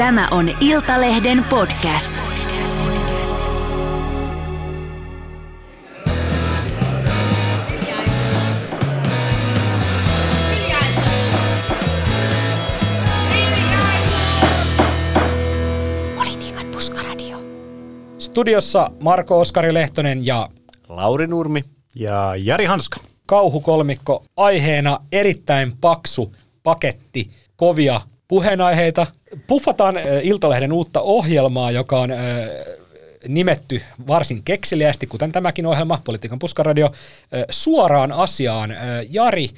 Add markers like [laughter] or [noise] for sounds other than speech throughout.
Tämä on Iltalehden podcast. Politiikan puskaradio. Studiossa Marko Oskari Lehtonen ja Lauri Nurmi. Ja Jari Hanska. kauhukolmikko aiheena erittäin paksu paketti kovia puheenaiheita. Puffataan Iltalehden uutta ohjelmaa, joka on nimetty varsin kekseliästi, kuten tämäkin ohjelma, Politiikan puskaradio, suoraan asiaan. Jari,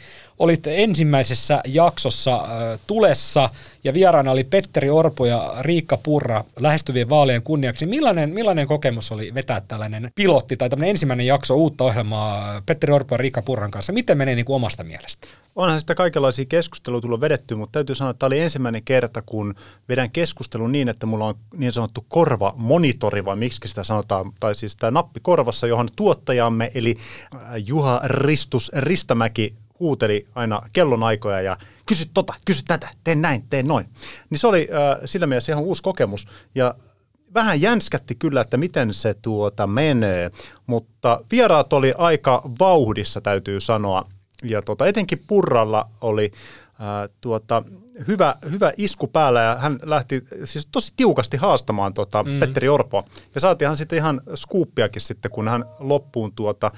olit ensimmäisessä jaksossa tulessa ja vieraana oli Petteri Orpo ja Riikka Purra lähestyvien vaalien kunniaksi. Millainen, millainen kokemus oli vetää tällainen pilotti tai tämmöinen ensimmäinen jakso uutta ohjelmaa Petteri Orpo ja Riikka Purran kanssa? Miten menee niin kuin omasta mielestä? Onhan sitä kaikenlaisia keskusteluja tullut vedetty, mutta täytyy sanoa, että tämä oli ensimmäinen kerta, kun vedän keskustelun niin, että mulla on niin sanottu korva monitori, vai miksi sitä sanotaan, tai siis tämä nappi korvassa, johon tuottajamme, eli Juha Ristus Ristamäki huuteli aina kellonaikoja ja kysy tota, kysy tätä, tee näin, tee noin. Niin se oli äh, sillä mielessä ihan uusi kokemus. Ja vähän jänskätti kyllä, että miten se tuota menee, mutta vieraat oli aika vauhdissa täytyy sanoa. Ja tuota, etenkin Purralla oli ää, tuota, hyvä, hyvä isku päällä ja hän lähti siis tosi tiukasti haastamaan tuota, mm. Petteri Orpoa. Ja saatiinhan sitten ihan skuuppiakin sitten, kun hän loppuun tuota,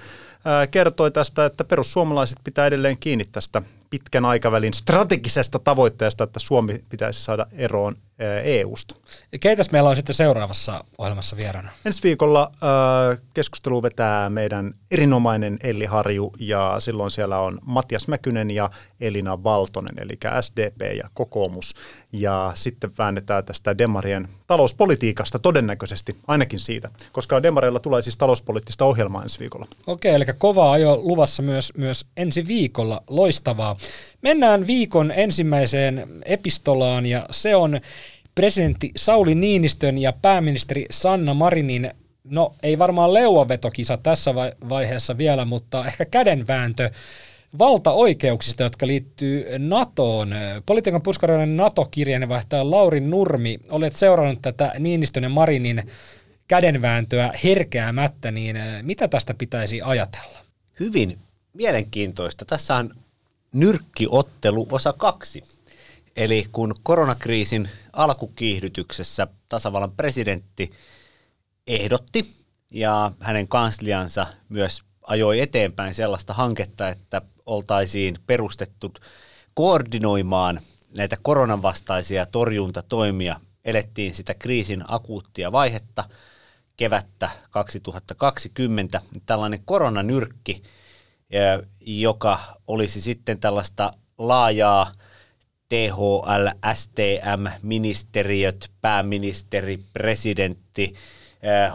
ää, kertoi tästä, että perussuomalaiset pitää edelleen kiinni tästä pitkän aikavälin strategisesta tavoitteesta, että Suomi pitäisi saada eroon EUsta. Ja keitäs meillä on sitten seuraavassa ohjelmassa vieraana? Ensi viikolla äh, keskustelu vetää meidän erinomainen Elli Harju ja silloin siellä on Matias Mäkynen ja Elina Valtonen, eli SDP ja kokoomus. Ja sitten väännetään tästä Demarien talouspolitiikasta todennäköisesti, ainakin siitä, koska Demareilla tulee siis talouspoliittista ohjelmaa ensi viikolla. Okei, eli kovaa ajo luvassa myös, myös ensi viikolla. Loistavaa. Mennään viikon ensimmäiseen epistolaan ja se on presidentti Sauli Niinistön ja pääministeri Sanna Marinin, no ei varmaan leuavetokisa tässä vai- vaiheessa vielä, mutta ehkä kädenvääntö valtaoikeuksista, jotka liittyy NATOon. Politiikan puskaroiden NATO-kirjeenvaihtaja Lauri Nurmi, olet seurannut tätä Niinistön ja Marinin kädenvääntöä herkeämättä, niin eh, mitä tästä pitäisi ajatella? Hyvin mielenkiintoista. Tässä on nyrkkiottelu osa kaksi. Eli kun koronakriisin alkukiihdytyksessä tasavallan presidentti ehdotti ja hänen kansliansa myös ajoi eteenpäin sellaista hanketta, että oltaisiin perustettu koordinoimaan näitä koronan vastaisia torjuntatoimia. Elettiin sitä kriisin akuuttia vaihetta kevättä 2020. Tällainen koronanyrkki, joka olisi sitten tällaista laajaa THL, STM, ministeriöt, pääministeri, presidentti,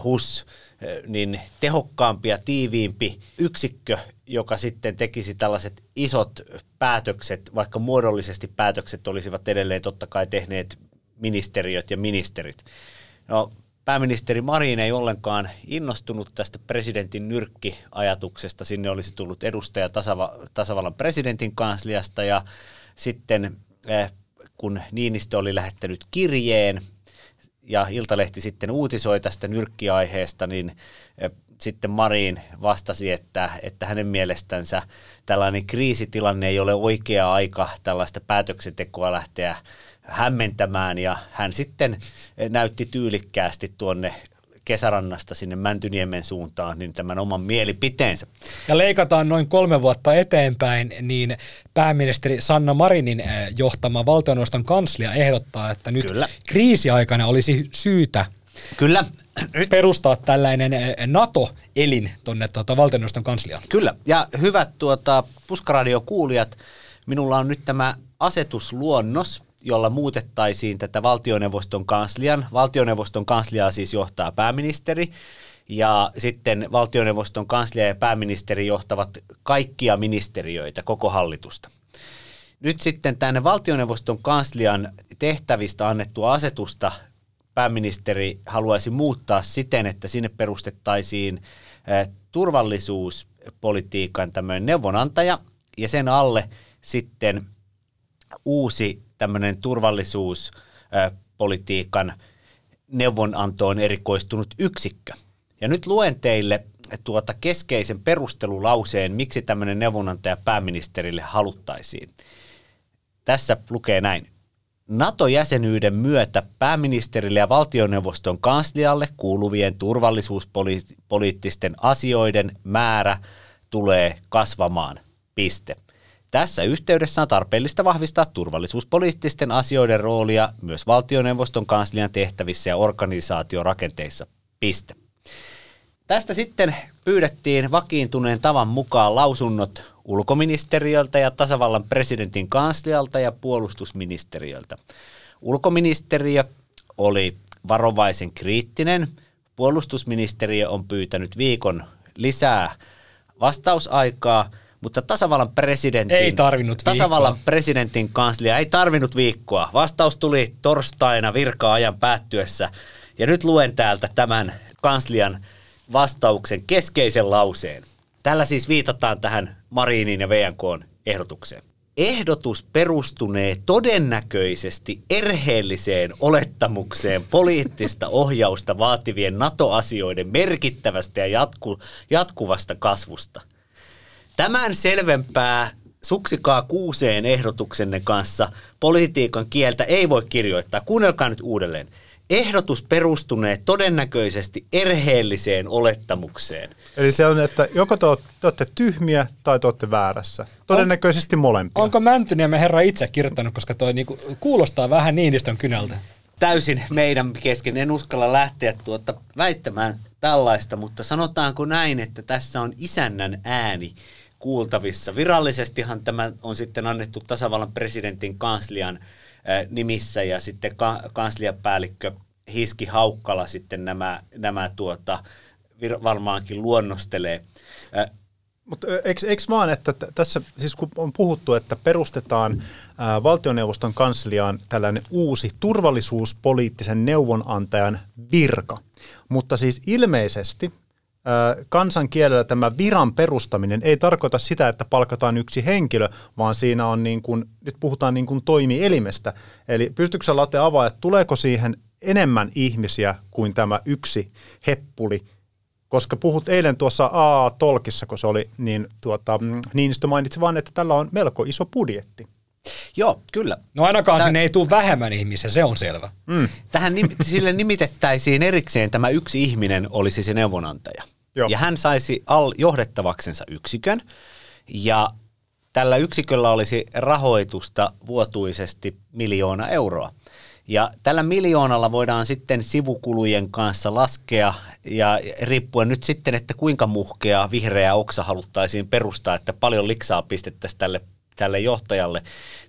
HUS, eh, niin tehokkaampi ja tiiviimpi yksikkö, joka sitten tekisi tällaiset isot päätökset, vaikka muodollisesti päätökset olisivat edelleen totta kai tehneet ministeriöt ja ministerit. No, pääministeri Marin ei ollenkaan innostunut tästä presidentin nyrkkiajatuksesta. Sinne olisi tullut edustaja tasava, tasavallan presidentin kansliasta ja sitten kun Niinistö oli lähettänyt kirjeen ja Iltalehti sitten uutisoi tästä nyrkkiaiheesta, niin eh, sitten Marin vastasi, että, että hänen mielestänsä tällainen kriisitilanne ei ole oikea aika tällaista päätöksentekoa lähteä hämmentämään. Ja hän sitten näytti tyylikkäästi tuonne kesärannasta sinne Mäntyniemen suuntaan niin tämän oman mielipiteensä. Ja leikataan noin kolme vuotta eteenpäin, niin pääministeri Sanna Marinin eh, johtama valtioneuvoston kanslia ehdottaa, että nyt Kyllä. kriisiaikana olisi syytä Kyllä, perustaa tällainen eh, NATO-elin tuonne tuota, valtioneuvoston kansliaan. Kyllä, ja hyvät tuota, Puskaradio-kuulijat, minulla on nyt tämä asetusluonnos, jolla muutettaisiin tätä valtioneuvoston kanslian. Valtioneuvoston kansliaa siis johtaa pääministeri, ja sitten valtioneuvoston kanslia ja pääministeri johtavat kaikkia ministeriöitä, koko hallitusta. Nyt sitten tänne valtioneuvoston kanslian tehtävistä annettua asetusta pääministeri haluaisi muuttaa siten, että sinne perustettaisiin turvallisuuspolitiikan tämmöinen neuvonantaja ja sen alle sitten uusi tämmöinen turvallisuus turvallisuuspolitiikan neuvonantoon erikoistunut yksikkö. Ja nyt luen teille tuota keskeisen perustelulauseen, miksi tämmöinen neuvonantaja pääministerille haluttaisiin. Tässä lukee näin. NATO-jäsenyyden myötä pääministerille ja valtioneuvoston kanslialle kuuluvien turvallisuuspoliittisten asioiden määrä tulee kasvamaan. Piste. Tässä yhteydessä on tarpeellista vahvistaa turvallisuuspoliittisten asioiden roolia myös valtioneuvoston kanslian tehtävissä ja organisaatiorakenteissa. Piste. Tästä sitten pyydettiin vakiintuneen tavan mukaan lausunnot ulkoministeriöltä ja tasavallan presidentin kanslialta ja puolustusministeriöltä. Ulkoministeriö oli varovaisen kriittinen. Puolustusministeriö on pyytänyt viikon lisää vastausaikaa, mutta tasavallan presidentin, Ei tarvinnut tasavallan presidentin kanslia ei tarvinnut viikkoa. Vastaus tuli torstaina virka-ajan päättyessä. Ja nyt luen täältä tämän kanslian vastauksen keskeisen lauseen. Tällä siis viitataan tähän Marinin ja VNKn ehdotukseen. Ehdotus perustunee todennäköisesti erheelliseen olettamukseen poliittista ohjausta vaativien NATO-asioiden merkittävästä ja jatku, jatkuvasta kasvusta. Tämän selvempää suksikaa kuuseen ehdotuksenne kanssa politiikan kieltä ei voi kirjoittaa. Kuunnelkaa nyt uudelleen. Ehdotus perustunee todennäköisesti erheelliseen olettamukseen. Eli se on, että joko te olette, te olette tyhmiä tai te olette väärässä. Todennäköisesti molempia. Onko Mäntyniemen herra itse kirjoittanut, koska toi niinku kuulostaa vähän Niinistön kynältä. täysin meidän kesken. En uskalla lähteä tuota väittämään tällaista, mutta sanotaanko näin, että tässä on isännän ääni kuultavissa. Virallisestihan tämä on sitten annettu tasavallan presidentin kanslian äh, nimissä ja sitten ka- kansliapäällikkö Hiski Haukkala sitten nämä, nämä tuota, varmaankin luonnostelee. Äh, Mutta eikö, eikö vaan, että tässä, siis kun on puhuttu, että perustetaan ää, valtioneuvoston kansliaan tällainen uusi turvallisuuspoliittisen neuvonantajan virka, mutta siis ilmeisesti kansankielellä tämä viran perustaminen ei tarkoita sitä, että palkataan yksi henkilö, vaan siinä on niin kuin, nyt puhutaan niin kuin toimielimestä. Eli pystytkö sä Late avaa, että tuleeko siihen enemmän ihmisiä kuin tämä yksi heppuli, koska puhut eilen tuossa A-tolkissa, kun se oli, niin tuota, mm, Niinistö mainitsi vaan, että tällä on melko iso budjetti. joo, kyllä. No ainakaan Tää- sinne ei tule vähemmän ihmisiä, se on selvä. Mm. Tähän nim- sille nimitettäisiin erikseen tämä yksi ihminen olisi se neuvonantaja. Joo. Ja hän saisi al johdettavaksensa yksikön ja tällä yksiköllä olisi rahoitusta vuotuisesti miljoona euroa. Ja tällä miljoonalla voidaan sitten sivukulujen kanssa laskea ja riippuen nyt sitten, että kuinka muhkea vihreä oksa haluttaisiin perustaa, että paljon liksaa pistettäisiin tälle, tälle johtajalle,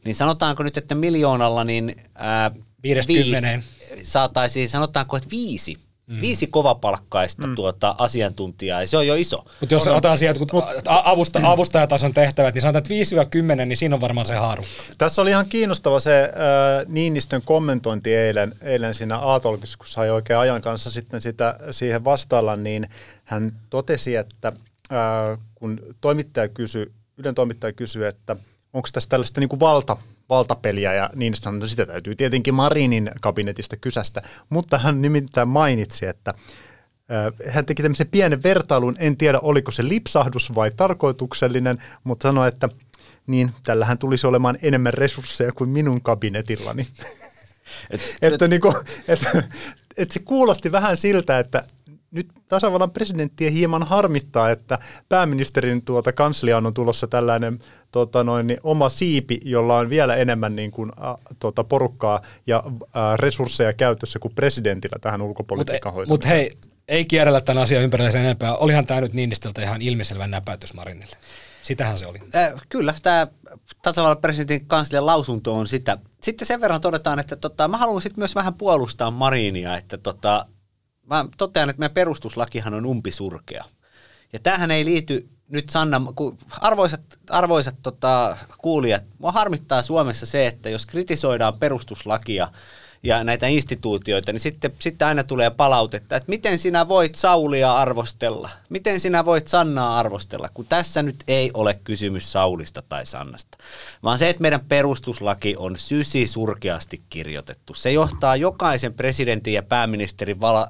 niin sanotaanko nyt, että miljoonalla niin ää, viisi- saataisiin, sanotaanko, että viisi, mm. viisi kovapalkkaista mm. tuota, asiantuntijaa, ja se on jo iso. Mutta jos otetaan sieltä kun a- avusta, avustajatason tehtävät, niin sanotaan, että 5-10, niin siinä on varmaan se haaru. Tässä oli ihan kiinnostava se äh, Niinistön kommentointi eilen, eilen siinä A-tolkissa, kun sai oikein ajan kanssa sitten sitä siihen vastailla, niin hän totesi, että äh, kun toimittaja kysyi, Ylen toimittaja kysyi, että onko tässä tällaista niin kuin valta, valtapeliä, ja Niinistö sanoi, että sitä täytyy tietenkin Marinin kabinetista kysästä, mutta hän nimittäin mainitsi, että äh, hän teki tämmöisen pienen vertailun, en tiedä oliko se lipsahdus vai tarkoituksellinen, mutta sanoi, että niin tällähän tulisi olemaan enemmän resursseja kuin minun kabinetillani. Et, [laughs] että, niinku, että, että se kuulosti vähän siltä, että nyt tasavallan presidenttiä hieman harmittaa, että pääministerin tuota kansliaan on tulossa tällainen tota noin, niin oma siipi, jolla on vielä enemmän niin kuin, a, tota, porukkaa ja a, resursseja käytössä kuin presidentillä tähän Mutta ulkopolitiikan mut hei, ei kierrellä tämän asian ympärillä sen enempää. Olihan tämä nyt Niinistöltä ihan ilmiselvän näpäytys Marinille. Sitähän se oli. Äh, kyllä, tämä tasavallan presidentin kanslian lausunto on sitä. Sitten sen verran todetaan, että tota, mä haluan sitten myös vähän puolustaa Marinia, että tota, mä totean, että meidän perustuslakihan on umpisurkea. Ja tämähän ei liity nyt Sanna, arvoisat, arvoisat tota, kuulijat, mua harmittaa Suomessa se, että jos kritisoidaan perustuslakia ja näitä instituutioita, niin sitten, sitten aina tulee palautetta, että miten sinä voit Saulia arvostella, miten sinä voit Sannaa arvostella, kun tässä nyt ei ole kysymys Saulista tai Sannasta, vaan se, että meidän perustuslaki on sysi surkeasti kirjoitettu. Se johtaa jokaisen presidentin ja pääministerin vala,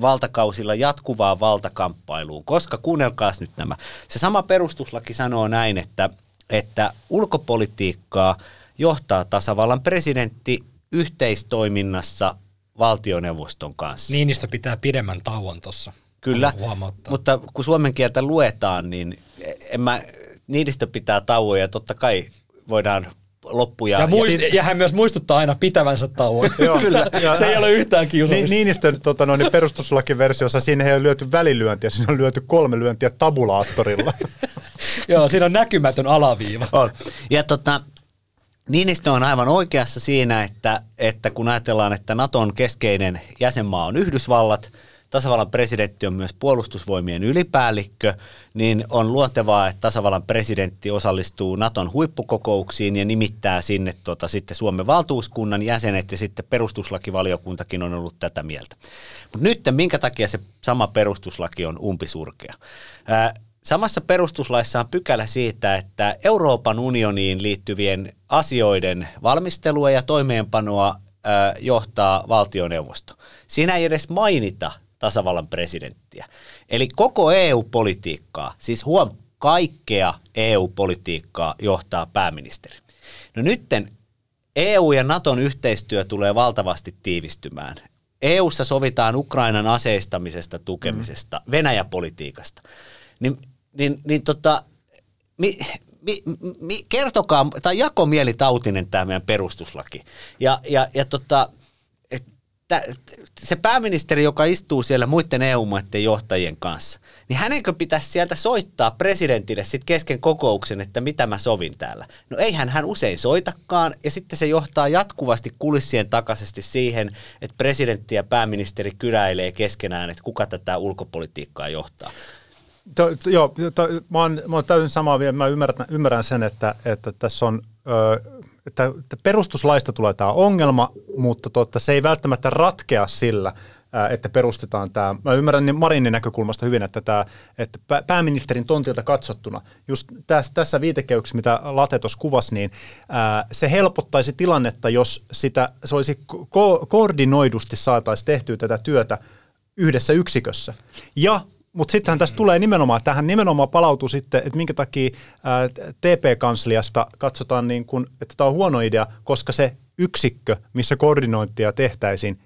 valtakausilla jatkuvaa valtakamppailuun, koska kuunnelkaas nyt nämä. Se sama perustuslaki sanoo näin, että, että ulkopolitiikkaa johtaa tasavallan presidentti yhteistoiminnassa valtioneuvoston kanssa. Niinistä pitää pidemmän tauon tuossa. Kyllä, mutta kun suomen kieltä luetaan, niin en mä, Niinistö pitää tauoja ja totta kai voidaan loppuja. Ja, muist, ja, ja hän myös muistuttaa aina pitävänsä tauon. [laughs] Joo, Kyllä, se ei ole yhtään kiusallista. Ni, Niinistön tota, noin, perustuslakiversiossa siinä ei ole lyöty välilyöntiä, siinä on lyöty kolme lyöntiä tabulaattorilla. [laughs] Joo, siinä on näkymätön alaviiva. On. Ja tota, Niinistö on aivan oikeassa siinä, että, että kun ajatellaan, että Naton keskeinen jäsenmaa on Yhdysvallat, tasavallan presidentti on myös puolustusvoimien ylipäällikkö, niin on luontevaa, että tasavallan presidentti osallistuu Naton huippukokouksiin ja nimittää sinne tota, sitten Suomen valtuuskunnan jäsenet ja sitten perustuslakivaliokuntakin on ollut tätä mieltä. Mutta nyt minkä takia se sama perustuslaki on umpisurkea? Ää, Samassa perustuslaissa on pykälä siitä, että Euroopan unioniin liittyvien asioiden valmistelua ja toimeenpanoa johtaa valtioneuvosto. Siinä ei edes mainita tasavallan presidenttiä. Eli koko EU-politiikkaa, siis huom, kaikkea EU-politiikkaa johtaa pääministeri. No nytten EU ja Naton yhteistyö tulee valtavasti tiivistymään. EUssa sovitaan Ukrainan aseistamisesta, tukemisesta, mm. Venäjä-politiikasta. Niin, niin, niin tota, mi, mi, mi, kertokaa, tai jakomielitautinen tämä meidän perustuslaki. Ja, ja, ja tota, se pääministeri, joka istuu siellä muiden EU-maiden johtajien kanssa, niin hänenkö pitäisi sieltä soittaa presidentille sitten kesken kokouksen, että mitä mä sovin täällä? No eihän hän usein soitakaan, ja sitten se johtaa jatkuvasti kulissien takaisesti siihen, että presidentti ja pääministeri kyläilee keskenään, että kuka tätä ulkopolitiikkaa johtaa. To, joo, to, mä, oon, mä oon täysin samaa vielä. Mä ymmärrän, ymmärrän sen, että, että tässä on... Ö, että perustuslaista tulee tämä ongelma, mutta totta, se ei välttämättä ratkea sillä, että perustetaan tämä. Mä ymmärrän niin Marinin näkökulmasta hyvin, että, tämä, että pääministerin tontilta katsottuna, just tässä, tässä viitekeyksessä, mitä Late tuossa kuvasi, niin se helpottaisi tilannetta, jos sitä, se olisi ko- koordinoidusti saataisiin tehtyä tätä työtä yhdessä yksikössä. Ja mutta sittenhän tässä tulee nimenomaan, tähän nimenomaan palautuu sitten, että minkä takia ää, TP-kansliasta katsotaan, niin kun, että tämä on huono idea, koska se yksikkö, missä koordinointia tehtäisiin,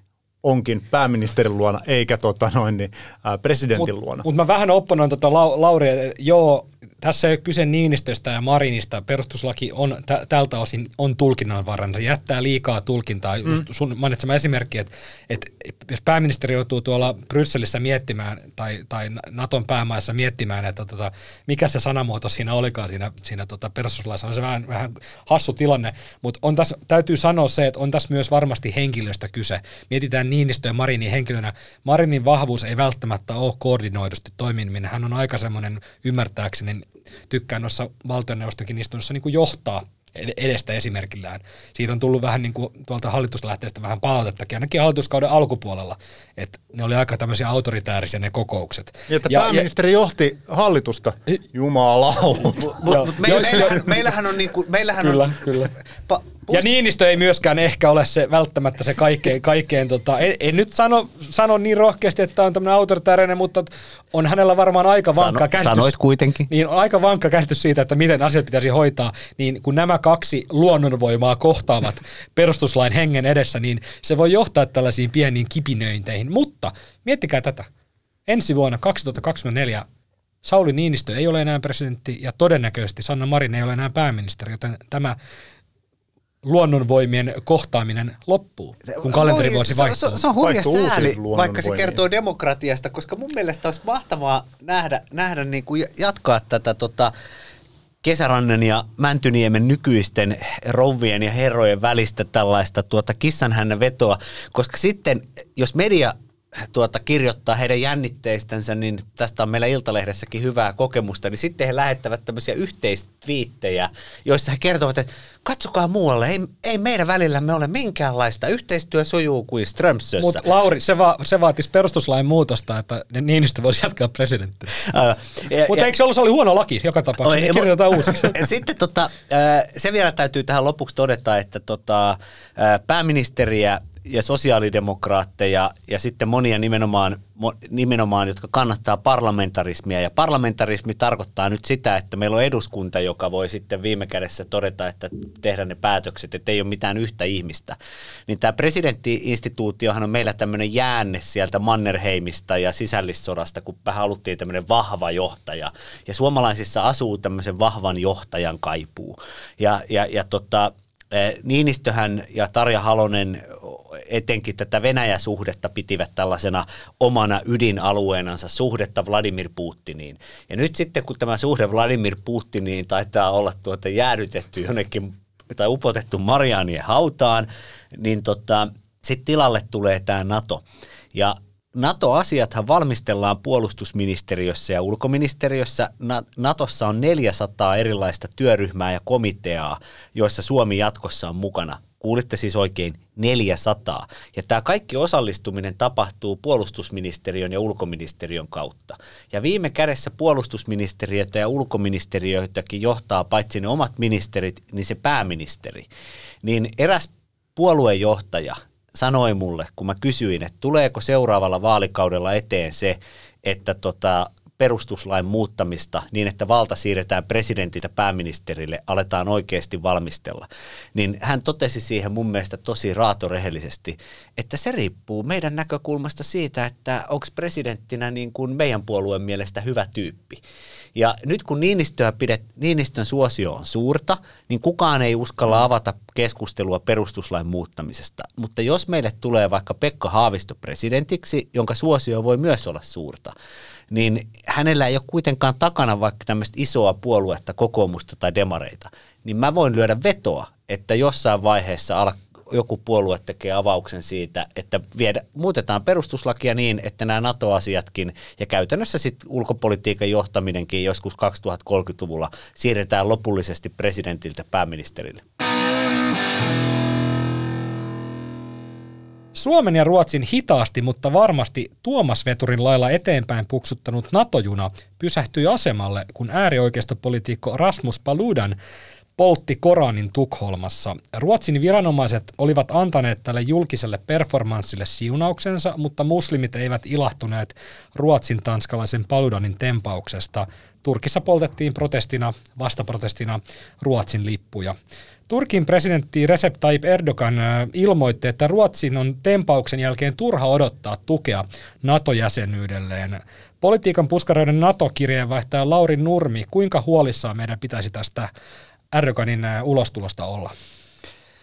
onkin pääministerin luona eikä tota noin, niin, ää, presidentin mut, luona. Mutta mä vähän opponoin tota Lauri, että joo, tässä ei ole kyse Niinistöstä ja Marinista. Perustuslaki on t- tältä osin on tulkinnanvarainen. Se jättää liikaa tulkintaa. Mm. Just sun mainitsema esimerkki, että, että jos pääministeri joutuu tuolla Brysselissä miettimään tai, tai Naton päämaissa miettimään, että tota, mikä se sanamuoto siinä olikaan siinä, siinä tota perustuslaissa, on se vähän, vähän hassu tilanne. Mutta on tässä, täytyy sanoa se, että on tässä myös varmasti henkilöstä kyse. Mietitään Niinistö ja Marinin henkilönä. Marinin vahvuus ei välttämättä ole koordinoidusti toimiminen. Hän on aika semmoinen ymmärtääkseni tykkään noissa valtioneuvostonkin istunnossa niin kuin johtaa edestä esimerkillään. Siitä on tullut vähän niin kuin tuolta hallituslähteestä vähän palautettakin, ainakin hallituskauden alkupuolella, että ne oli aika tämmöisiä autoritäärisiä ne kokoukset. Ja että ja, pääministeri ja, johti hallitusta, jumala. meillähän, meillähän on, niin kuin, meillähän kyllä, on kyllä. Pa, ja Niinistö ei myöskään ehkä ole se välttämättä se kaikkein, kaikkein tota, en, en, nyt sano, sano niin rohkeasti, että on tämmöinen autoritäärinen, mutta on hänellä varmaan aika vankka sano, käsitys. Sanoit kuitenkin. Niin on aika vankka käsitys siitä, että miten asiat pitäisi hoitaa, niin kun nämä kaksi luonnonvoimaa kohtaavat perustuslain hengen edessä, niin se voi johtaa tällaisiin pieniin kipinöinteihin. Mutta miettikää tätä. Ensi vuonna 2024 Sauli Niinistö ei ole enää presidentti ja todennäköisesti Sanna Marin ei ole enää pääministeri, joten tämä luonnonvoimien kohtaaminen loppuu, kun kalenterivuosi vaihtuu. Se, se, se on hurja sääli, vaikka se kertoo demokratiasta, koska mun mielestä olisi mahtavaa nähdä, nähdä niin kuin jatkaa tätä tota, Kesärannan ja Mäntyniemen nykyisten rouvien ja herrojen välistä tällaista tuota kissanhännän vetoa, koska sitten jos media tuota, kirjoittaa heidän jännitteistänsä, niin tästä on meillä Iltalehdessäkin hyvää kokemusta, niin sitten he lähettävät tämmöisiä yhteistviittejä, joissa he kertovat, että katsokaa muualle, ei, ei meidän välillämme ole minkäänlaista, yhteistyö sujuu kuin Strömsössä. Mutta Lauri, se, va- se vaatisi perustuslain muutosta, että Niinistö voisi jatkaa presidenttiä. Ja- Mutta eikö se ollut, se oli huono laki joka tapauksessa, mu- kirjoitetaan uusiksi. [laughs] Sitten tota, se vielä täytyy tähän lopuksi todeta, että tota, ää, pääministeriä ja sosiaalidemokraatteja ja sitten monia nimenomaan, nimenomaan, jotka kannattaa parlamentarismia. Ja parlamentarismi tarkoittaa nyt sitä, että meillä on eduskunta, joka voi sitten viime kädessä todeta, että tehdä ne päätökset, että ei ole mitään yhtä ihmistä. Niin tämä presidenttiinstituutiohan on meillä tämmöinen jäänne sieltä Mannerheimista ja sisällissodasta, kun haluttiin tämmöinen vahva johtaja. Ja suomalaisissa asuu tämmöisen vahvan johtajan kaipuu. Ja, ja, ja tota, Eh, Niinistöhän ja Tarja Halonen etenkin tätä Venäjä-suhdetta pitivät tällaisena omana ydinalueenansa suhdetta Vladimir Putiniin. Ja nyt sitten kun tämä suhde Vladimir Putiniin taitaa olla tuota jäädytetty jonnekin tai upotettu Marianien hautaan, niin tota, sitten tilalle tulee tämä NATO. Ja NATO-asiathan valmistellaan puolustusministeriössä ja ulkoministeriössä. Na- Natossa on 400 erilaista työryhmää ja komiteaa, joissa Suomi jatkossa on mukana. Kuulitte siis oikein 400. Ja tämä kaikki osallistuminen tapahtuu puolustusministeriön ja ulkoministeriön kautta. Ja viime kädessä puolustusministeriötä ja ulkoministeriöitäkin johtaa paitsi ne omat ministerit, niin se pääministeri. Niin eräs puoluejohtaja sanoi mulle, kun mä kysyin, että tuleeko seuraavalla vaalikaudella eteen se, että tota, perustuslain muuttamista niin, että valta siirretään presidentiltä pääministerille, aletaan oikeasti valmistella, niin hän totesi siihen mun mielestä tosi raatorehellisesti, että se riippuu meidän näkökulmasta siitä, että onko presidenttinä niin kuin meidän puolueen mielestä hyvä tyyppi. Ja nyt kun Niinistöä pidet, Niinistön suosio on suurta, niin kukaan ei uskalla avata keskustelua perustuslain muuttamisesta. Mutta jos meille tulee vaikka Pekka Haavisto presidentiksi, jonka suosio voi myös olla suurta, niin hänellä ei ole kuitenkaan takana vaikka tämmöistä isoa puoluetta, kokoomusta tai demareita, niin mä voin lyödä vetoa, että jossain vaiheessa al- joku puolue tekee avauksen siitä, että viedä, muutetaan perustuslakia niin, että nämä NATO-asiatkin ja käytännössä sitten ulkopolitiikan johtaminenkin joskus 2030-luvulla siirretään lopullisesti presidentiltä pääministerille. Suomen ja Ruotsin hitaasti, mutta varmasti Tuomas Veturin lailla eteenpäin puksuttanut NATO-juna pysähtyi asemalle, kun äärioikeistopolitiikko Rasmus Paludan poltti Koranin Tukholmassa. Ruotsin viranomaiset olivat antaneet tälle julkiselle performanssille siunauksensa, mutta muslimit eivät ilahtuneet Ruotsin tanskalaisen Paludanin tempauksesta. Turkissa poltettiin protestina, vastaprotestina Ruotsin lippuja. Turkin presidentti Recep Tayyip Erdogan ilmoitti, että Ruotsin on tempauksen jälkeen turha odottaa tukea NATO-jäsenyydelleen. Politiikan puskareiden NATO-kirjeenvaihtaja Lauri Nurmi, kuinka huolissaan meidän pitäisi tästä Erdoganin äh, ulostulosta olla?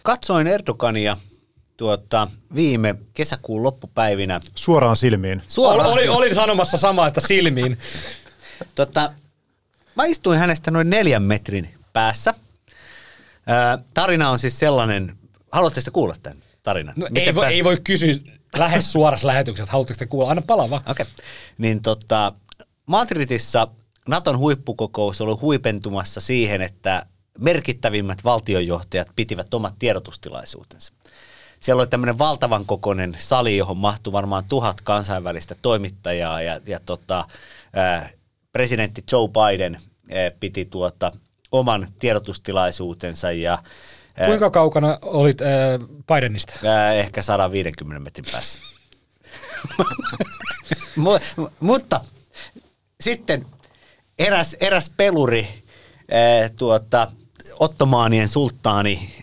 Katsoin Erdogania tuota, viime kesäkuun loppupäivinä Suoraan silmiin. suoraan. Oli, olin sanomassa samaa, että silmiin. Tota, mä istuin hänestä noin neljän metrin päässä. Ää, tarina on siis sellainen, haluatteko te kuulla tämän tarinan? No, Miten ei, voi, pääs- ei voi kysyä lähes suorassa lähetyksessä, että haluatteko te kuulla? Anna palaa vaan. Okei. Okay. Niin tota, Madridissa Naton huippukokous oli huipentumassa siihen, että merkittävimmät valtionjohtajat pitivät omat tiedotustilaisuutensa. Siellä oli tämmöinen valtavan kokoinen sali, johon mahtui varmaan tuhat kansainvälistä toimittajaa ja, ja tota, ää, presidentti Joe Biden ää, piti tuota, oman tiedotustilaiisuutensa ja ää, Kuinka kaukana olit äh, Bidenista? ää, ehkä 150 metrin päässä. [laughs] Mu- mutta sitten eräs, eräs peluri, ää, tuota, ottomaanien sulttaani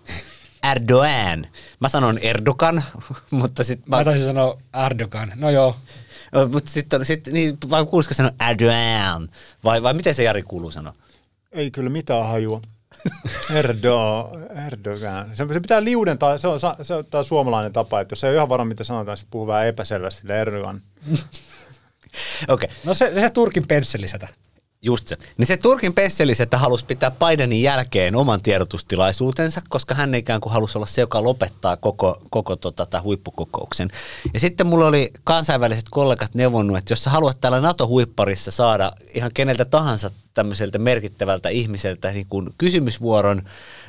Erdogan. Mä sanon Erdogan, [laughs] mutta sitten Mä taisin sanoa Erdogan. No joo. mutta sitten sit, niin, vai kuulisiko sanoa Erdogan? Vai, vai miten se Jari kuuluu sanoa? Ei kyllä mitään hajua. [laughs] Erdo, Erdogan. Se, se pitää liudentaa, se on, sa- se on tämä suomalainen tapa, että jos ei ole ihan varma mitä sanotaan, sitten puhuu vähän epäselvästi Erdogan. [laughs] Okei. Okay. No se, se Turkin pensselisetä. Just se. Niin se Turkin pesselis, että halusi pitää Bidenin jälkeen oman tiedotustilaisuutensa, koska hän ikään kuin halusi olla se, joka lopettaa koko, koko tota, tämän huippukokouksen. Ja sitten mulla oli kansainväliset kollegat neuvonnut, että jos sä haluat täällä NATO-huipparissa saada ihan keneltä tahansa tämmöiseltä merkittävältä ihmiseltä niin kuin kysymysvuoron,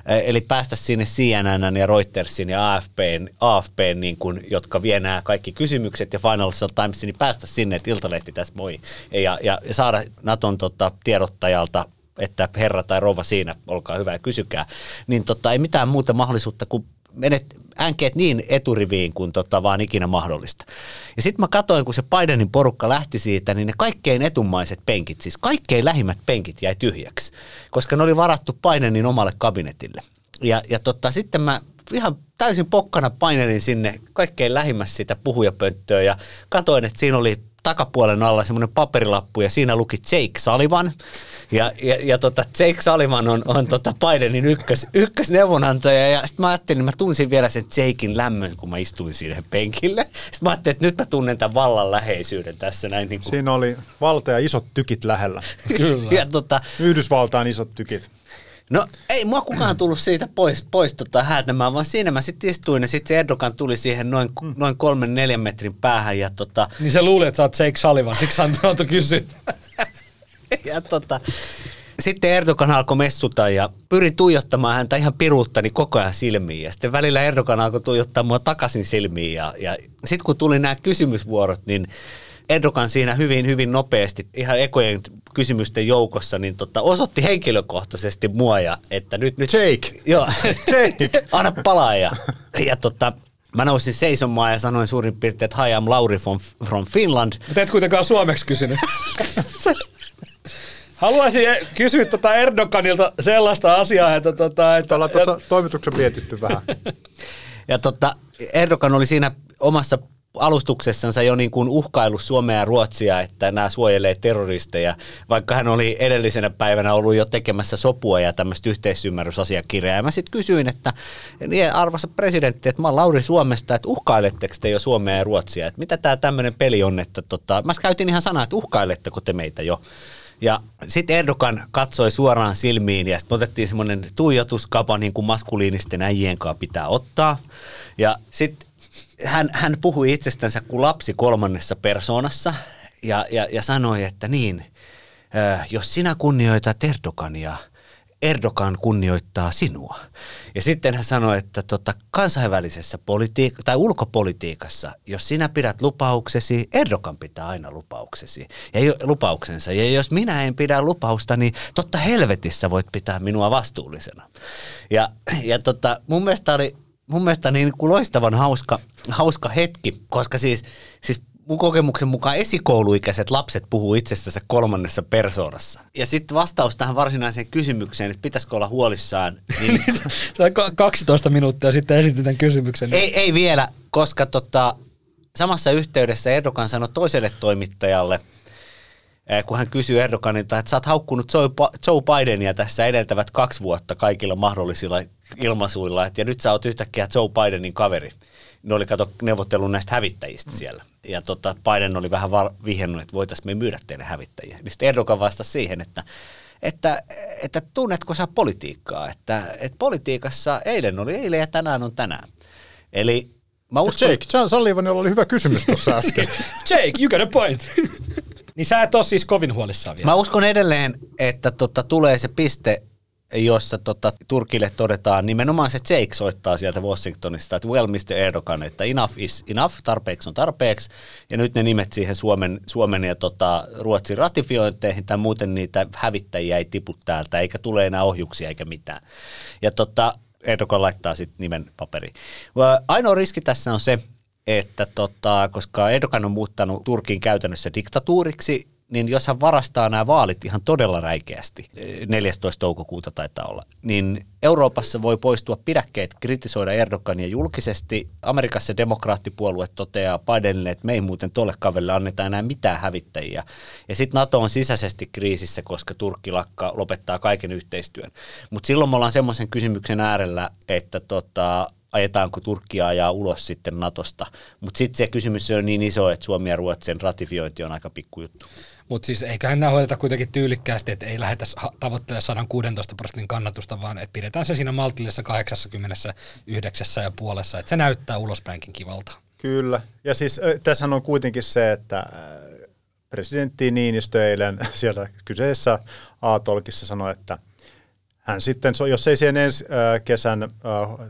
eh, eli päästä sinne CNN ja Reutersin ja AFPn, AFPn niin kuin, jotka vie nämä kaikki kysymykset ja Financial Timesin, niin päästä sinne, että Iltalehti tässä moi, ja, ja, ja saada Naton tota, tiedottajalta että herra tai rouva siinä, olkaa hyvä ja kysykää, niin tota, ei mitään muuta mahdollisuutta kuin menet änkeet niin eturiviin kuin tota vaan ikinä mahdollista. Ja sitten mä katsoin, kun se Bidenin porukka lähti siitä, niin ne kaikkein etumaiset penkit, siis kaikkein lähimmät penkit jäi tyhjäksi, koska ne oli varattu Bidenin omalle kabinetille. Ja, ja tota, sitten mä ihan täysin pokkana painelin sinne kaikkein lähimmässä sitä puhujapönttöä ja katsoin, että siinä oli takapuolen alla semmoinen paperilappu ja siinä luki Jake Sullivan. Ja, ja, ja tota, Jake Sullivan on, on tota Bidenin ykkös, ykkösneuvonantaja ja sitten mä ajattelin, mä tunsin vielä sen Jakein lämmön, kun mä istuin siihen penkille. Sitten mä ajattelin, että nyt mä tunnen tämän vallan läheisyyden tässä näin. Niin kuin. Siinä oli valta ja isot tykit lähellä. [laughs] Kyllä. Ja tota, Yhdysvaltain isot tykit. No ei mua kukaan tullut siitä pois, pois tota häätämään, vaan siinä mä sitten istuin ja sitten se Erdogan tuli siihen noin, mm. noin kolmen neljän metrin päähän ja tota, Niin se luuli, että sä oot Jake Sullivan, siksi hän antoi kysyä. [laughs] [laughs] ja tota, sitten Erdogan alkoi messuta ja pyrin tuijottamaan häntä ihan piruuttani koko ajan silmiin. Ja sitten välillä Erdogan alkoi tuijottaa mua takaisin silmiin. Ja, ja sitten kun tuli nämä kysymysvuorot, niin Erdogan siinä hyvin, hyvin nopeasti, ihan ekojen kysymysten joukossa, niin tota, osoitti henkilökohtaisesti mua, ja, että nyt, nyt Jake. Joo, [laughs] Jake. anna palaa. Ja, ja tota, mä nousin seisomaan ja sanoin suurin piirtein, että hi, I'm Lauri from, from Finland. Mutta et kuitenkaan suomeksi kysynyt. [laughs] Haluaisin kysyä tota Erdoganilta sellaista asiaa, että, tota, että Täällä on tuossa toimituksen mietitty vähän. [laughs] Ja tota, Erdogan oli siinä omassa alustuksessansa jo niin kuin uhkailu Suomea ja Ruotsia, että nämä suojelee terroristeja, vaikka hän oli edellisenä päivänä ollut jo tekemässä sopua ja tämmöistä yhteisymmärrysasiakirjaa. Ja mä sitten kysyin, että niin, arvoisa presidentti, että mä oon Lauri Suomesta, että uhkailetteko te jo Suomea ja Ruotsia, että mitä tämä tämmöinen peli on, että tota, mä käytin ihan sanaa, että uhkailetteko te meitä jo. Ja sitten Erdogan katsoi suoraan silmiin ja sitten otettiin semmoinen tuijotuskapa, niin kuin maskuliinisten äijien kanssa pitää ottaa. Ja sitten hän, hän puhui itsestänsä kuin lapsi kolmannessa persoonassa ja, ja, ja sanoi, että niin, jos sinä kunnioitat Erdogania, Erdogan kunnioittaa sinua. Ja sitten hän sanoi, että tota, kansainvälisessä politiik- tai ulkopolitiikassa, jos sinä pidät lupauksesi, Erdogan pitää aina lupauksesi ja lupauksensa. Ja jos minä en pidä lupausta, niin totta helvetissä voit pitää minua vastuullisena. Ja, ja tota, mun mielestä oli mun mielestä niin kuin loistavan hauska, hauska hetki, koska siis, siis mun kokemuksen mukaan esikouluikäiset lapset puhuu itsestänsä kolmannessa persoonassa. Ja sitten vastaus tähän varsinaiseen kysymykseen, että pitäisikö olla huolissaan, niin [laughs] Se on ka- 12 minuuttia sitten esitin tämän kysymyksen. ei, ei vielä, koska tota, samassa yhteydessä Erdogan sanoi toiselle toimittajalle, eh, kun hän kysyi Erdoganilta, että sä oot haukkunut Joe Bidenia tässä edeltävät kaksi vuotta kaikilla mahdollisilla ilmaisuilla, että ja nyt sä oot yhtäkkiä Joe Bidenin kaveri. Ne oli kato neuvottelun näistä hävittäjistä siellä. Ja tota, Biden oli vähän var- vihjannut, että voitaisiin me myydä teille hävittäjiä. Niin sitten Erdogan vastasi siihen, että, että, että tunnetko sä politiikkaa, että, että politiikassa eilen oli eilen ja tänään on tänään. Eli mä uskon, Jake, John Sullivanilla oli hyvä kysymys tuossa [laughs] äsken. Jake, you got a point. [laughs] niin sä et ole siis kovin huolissaan vielä. Mä uskon edelleen, että tota, tulee se piste, jossa tota, Turkille todetaan, nimenomaan se Jake soittaa sieltä Washingtonista, että well Mr. Erdogan, että enough is enough, tarpeeksi on tarpeeksi, ja nyt ne nimet siihen Suomen, Suomen ja tota, Ruotsin ratifiointeihin, tai muuten niitä hävittäjiä ei tipu täältä, eikä tule enää ohjuksia eikä mitään. Ja tota, Erdogan laittaa sitten nimen paperiin. Ainoa riski tässä on se, että tota, koska Erdogan on muuttanut Turkin käytännössä diktatuuriksi, niin jos hän varastaa nämä vaalit ihan todella räikeästi, 14. toukokuuta taitaa olla, niin Euroopassa voi poistua pidäkkeet kritisoida Erdogania julkisesti. Amerikassa demokraattipuolue toteaa Bidenille, että me ei muuten tolle kaverille anneta enää mitään hävittäjiä. Ja sitten NATO on sisäisesti kriisissä, koska Turkki lakka, lopettaa kaiken yhteistyön. Mutta silloin me ollaan semmoisen kysymyksen äärellä, että tota, ajetaanko Turkkia ajaa ulos sitten Natosta. Mutta sitten se kysymys on niin iso, että Suomi ja Ruotsin ratifiointi on aika pikkujuttu. Mutta siis eiköhän nämä hoideta kuitenkin tyylikkäästi, että ei lähdetä tavoittelemaan 116 prosentin kannatusta, vaan että pidetään se siinä maltillisessa 89 ja puolessa, että se näyttää ulospäinkin kivalta. Kyllä. Ja siis tässä on kuitenkin se, että presidentti Niinistö eilen [laughs] siellä kyseessä A-tolkissa sanoi, että hän sitten, jos ei siihen ensi kesän äh,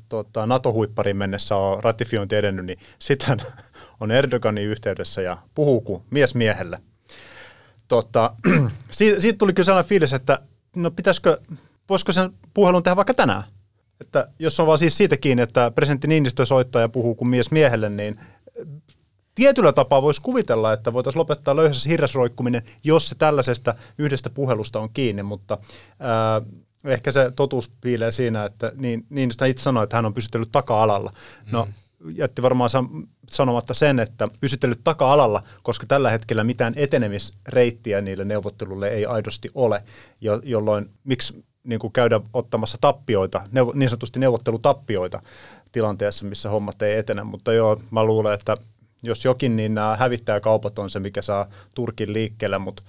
tota, NATO-huipparin mennessä ole ratifiointi edennyt, niin sitten [laughs] on Erdoganin yhteydessä ja puhuu kuin mies miehelle. Tota, [clears throat] siitä, tuli kyllä sellainen fiilis, että no pitäisikö, voisiko sen puhelun tehdä vaikka tänään? Että jos on vaan siis siitä kiinni, että presidentti Niinistö soittaa ja puhuu kuin mies miehelle, niin tietyllä tapaa voisi kuvitella, että voitaisiin lopettaa löyhässä hirrasroikkuminen, jos se tällaisesta yhdestä puhelusta on kiinni, mutta ää, ehkä se totuus piilee siinä, että niin, niin itse sanoi, että hän on pysytellyt taka-alalla. No, mm. Jätti varmaan sanomatta sen, että pysytellyt taka-alalla, koska tällä hetkellä mitään etenemisreittiä niille neuvottelulle ei aidosti ole, jo, jolloin miksi niin kuin käydä ottamassa tappioita, niin sanotusti neuvottelutappioita tilanteessa, missä hommat ei etene, mutta joo, mä luulen, että jos jokin, niin nämä hävittäjäkaupat on se, mikä saa Turkin liikkeelle, mutta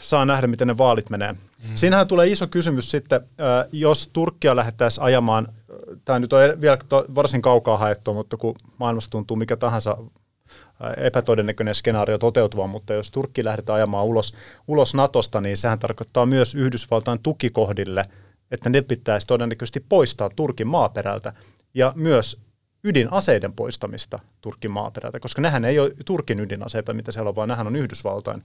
saa nähdä, miten ne vaalit menee. Mm. Siinähän tulee iso kysymys sitten, jos Turkkia lähdettäisiin ajamaan, tämä nyt on vielä varsin kaukaa haettua, mutta kun maailmassa tuntuu mikä tahansa epätodennäköinen skenaario toteutuva, mutta jos Turkki lähdetään ajamaan ulos, ulos Natosta, niin sehän tarkoittaa myös Yhdysvaltain tukikohdille, että ne pitäisi todennäköisesti poistaa Turkin maaperältä ja myös ydinaseiden poistamista Turkin maaperältä, koska nehän ei ole Turkin ydinaseita, mitä siellä on, vaan nehän on Yhdysvaltain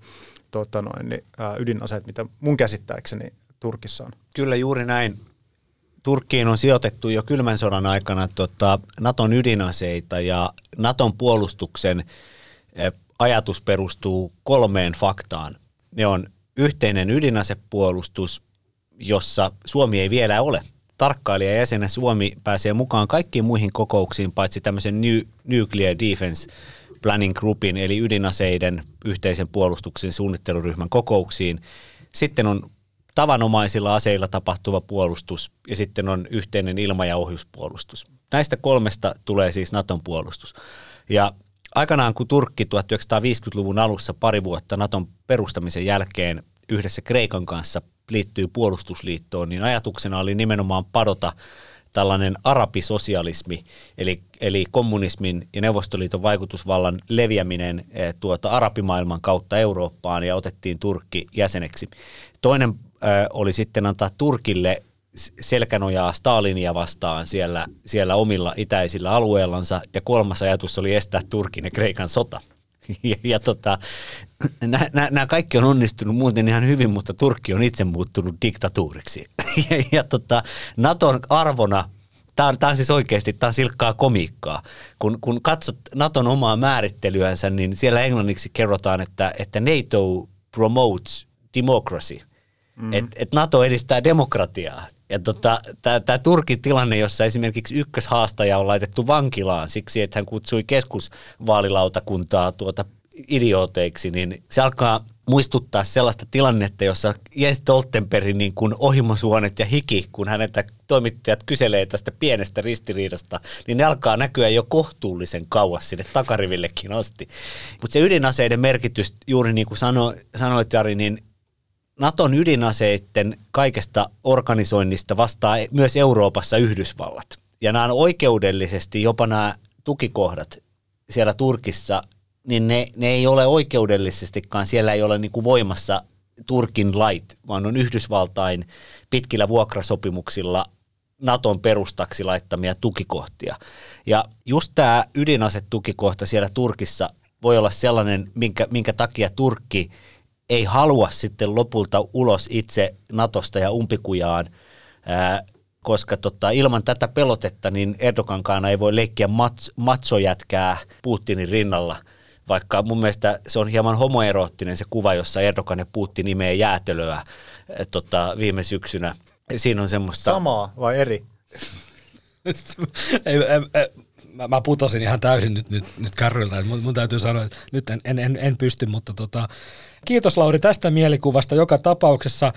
tota noin, niin, ydinaseet, mitä mun käsittääkseni Turkissa on. Kyllä juuri näin. Turkkiin on sijoitettu jo kylmän sodan aikana tota, Naton ydinaseita ja Naton puolustuksen ajatus perustuu kolmeen faktaan. Ne on yhteinen ydinasepuolustus, jossa Suomi ei vielä ole – tarkkailijajäsenä Suomi pääsee mukaan kaikkiin muihin kokouksiin, paitsi tämmöisen New, Nuclear Defense Planning Groupin, eli ydinaseiden yhteisen puolustuksen suunnitteluryhmän kokouksiin. Sitten on tavanomaisilla aseilla tapahtuva puolustus ja sitten on yhteinen ilma- ja ohjuspuolustus. Näistä kolmesta tulee siis Naton puolustus. Ja aikanaan kun Turkki 1950-luvun alussa pari vuotta Naton perustamisen jälkeen yhdessä Kreikan kanssa liittyy puolustusliittoon, niin ajatuksena oli nimenomaan padota tällainen arapisosialismi, eli, eli kommunismin ja Neuvostoliiton vaikutusvallan leviäminen eh, tuota arabimaailman kautta Eurooppaan ja otettiin Turkki jäseneksi. Toinen oli sitten antaa Turkille selkänojaa Stalinia vastaan siellä, siellä omilla itäisillä alueillansa ja kolmas ajatus oli estää Turkin ja Kreikan sota. [laughs] Ja, ja tota, nämä kaikki on onnistunut muuten ihan hyvin, mutta Turkki on itse muuttunut diktatuuriksi. [laughs] ja, ja tota, Naton arvona, tämä on, on siis oikeasti, tämä on silkkaa komiikkaa. Kun, kun katsot Naton omaa määrittelyänsä, niin siellä englanniksi kerrotaan, että, että NATO promotes democracy. Mm. Että et NATO edistää demokratiaa. Ja tota, tämä Turkin tilanne, jossa esimerkiksi ykköshaastaja on laitettu vankilaan siksi, että hän kutsui keskusvaalilautakuntaa tuota idiooteiksi, niin se alkaa muistuttaa sellaista tilannetta, jossa Jens Stoltenbergin niin kuin ohimosuonet ja hiki, kun häneltä toimittajat kyselee tästä pienestä ristiriidasta, niin ne alkaa näkyä jo kohtuullisen kauas sinne takarivillekin asti. Mutta se ydinaseiden merkitys, juuri niin kuin sano, sanoit Jari, niin Naton ydinaseiden kaikesta organisoinnista vastaa myös Euroopassa Yhdysvallat. Ja nämä on oikeudellisesti jopa nämä tukikohdat siellä Turkissa, niin ne, ne ei ole oikeudellisestikaan, siellä ei ole niin kuin voimassa Turkin lait, vaan on Yhdysvaltain pitkillä vuokrasopimuksilla Naton perustaksi laittamia tukikohtia. Ja just tämä ydinasetukikohta siellä Turkissa voi olla sellainen, minkä, minkä takia Turkki – ei halua sitten lopulta ulos itse Natosta ja umpikujaan, ää, koska tota, ilman tätä pelotetta niin Erdogankaan ei voi leikkiä mats, matsojätkää Putinin rinnalla, vaikka mun mielestä se on hieman homoeroottinen se kuva, jossa Erdogan ja Putin imee jäätelöä ää, tota, viime syksynä. Siinä on semmoista... Samaa vai eri? [laughs] ei, ei, ei, mä, mä putosin ihan täysin nyt, nyt, nyt kärryiltä. Mun, mun täytyy sanoa, että nyt en, en, en, en pysty, mutta tota, kiitos Lauri tästä mielikuvasta joka tapauksessa.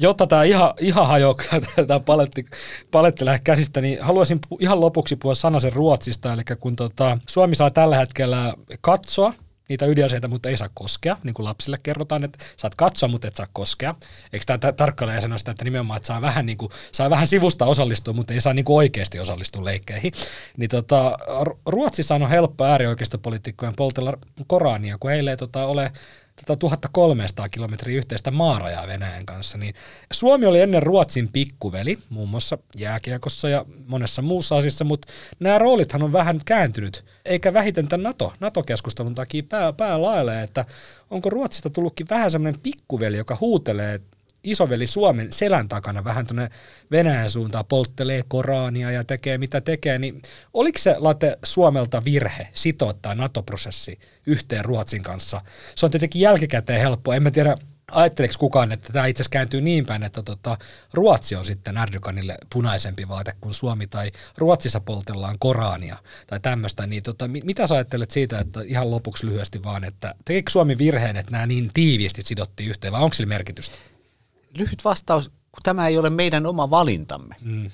Jotta tämä ihan, ihan hajoaa, [laughs] tämä paletti, paletti lähde käsistä, niin haluaisin ihan lopuksi puhua sanasen Ruotsista. Eli kun tota, Suomi saa tällä hetkellä katsoa niitä ydinaseita, mutta ei saa koskea, niin kuin lapsille kerrotaan, että saat katsoa, mutta et saa koskea. Eikö tämä tarkkailija sanoa sitä, että nimenomaan, että saa vähän, niin kuin, saa vähän sivusta osallistua, mutta ei saa niin kuin oikeasti osallistua leikkeihin. Niin tota, Ruotsissa on helppo äärioikeistopolitiikkojen poltella Korania, kun heille ei tota, ole tätä 1300 kilometriä yhteistä maarajaa Venäjän kanssa, niin Suomi oli ennen Ruotsin pikkuveli, muun muassa jääkiekossa ja monessa muussa asiassa, mutta nämä roolithan on vähän kääntynyt, eikä vähiten tämän NATO, NATO-keskustelun takia pää, päälaille, että onko Ruotsista tullutkin vähän semmoinen pikkuveli, joka huutelee isoveli Suomen selän takana vähän tuonne Venäjän suuntaan, polttelee Korania ja tekee mitä tekee, niin oliko se late Suomelta virhe sitouttaa NATO-prosessi yhteen Ruotsin kanssa? Se on tietenkin jälkikäteen helppo. En mä tiedä, ajatteleeko kukaan, että tämä itse asiassa kääntyy niin päin, että tota, Ruotsi on sitten Erdoganille punaisempi vaate kuin Suomi, tai Ruotsissa poltellaan Korania tai tämmöistä, niin tota, mitä sä ajattelet siitä, että ihan lopuksi lyhyesti vaan, että tekikö Suomi virheen, että nämä niin tiiviisti sidottiin yhteen, vai onko sillä merkitystä? Lyhyt vastaus, kun tämä ei ole meidän oma valintamme. Mm.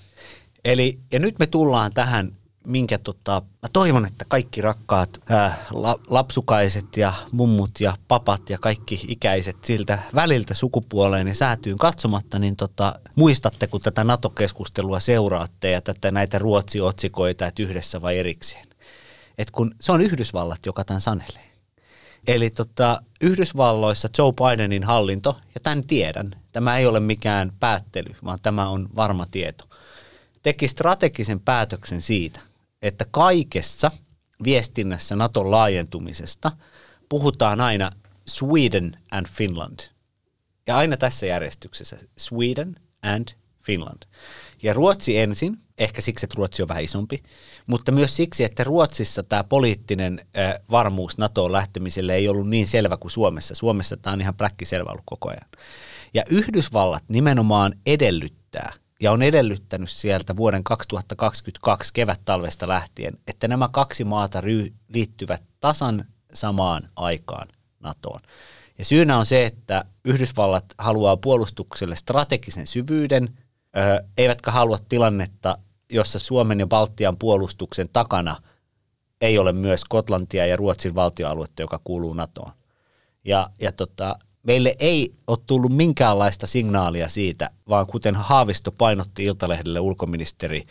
Eli, ja nyt me tullaan tähän, minkä tota, mä toivon, että kaikki rakkaat ää, la, lapsukaiset ja mummut ja papat ja kaikki ikäiset siltä väliltä sukupuoleen ja säätyyn katsomatta, niin tota, muistatte, kun tätä NATO-keskustelua seuraatte ja tätä näitä ruotsi-otsikoita, että yhdessä vai erikseen. Et kun se on Yhdysvallat, joka tämän sanelee. Eli tota, Yhdysvalloissa Joe Bidenin hallinto, ja tämän tiedän, tämä ei ole mikään päättely, vaan tämä on varma tieto, teki strategisen päätöksen siitä, että kaikessa viestinnässä Naton laajentumisesta puhutaan aina Sweden and Finland. Ja aina tässä järjestyksessä Sweden and Finland. Ja Ruotsi ensin, ehkä siksi, että Ruotsi on vähän isompi, mutta myös siksi, että Ruotsissa tämä poliittinen varmuus NATOon lähtemiselle ei ollut niin selvä kuin Suomessa. Suomessa tämä on ihan pläkkiselvä ollut koko ajan. Ja Yhdysvallat nimenomaan edellyttää, ja on edellyttänyt sieltä vuoden 2022 kevät-talvesta lähtien, että nämä kaksi maata liittyvät tasan samaan aikaan NATOon. Ja syynä on se, että Yhdysvallat haluaa puolustukselle strategisen syvyyden, eivätkä halua tilannetta, jossa Suomen ja Baltian puolustuksen takana ei ole myös Skotlantia ja Ruotsin valtioaluetta, joka kuuluu NATOon. Ja, ja tota, meille ei ole tullut minkäänlaista signaalia siitä, vaan kuten Haavisto painotti Iltalehdelle ulkoministeri,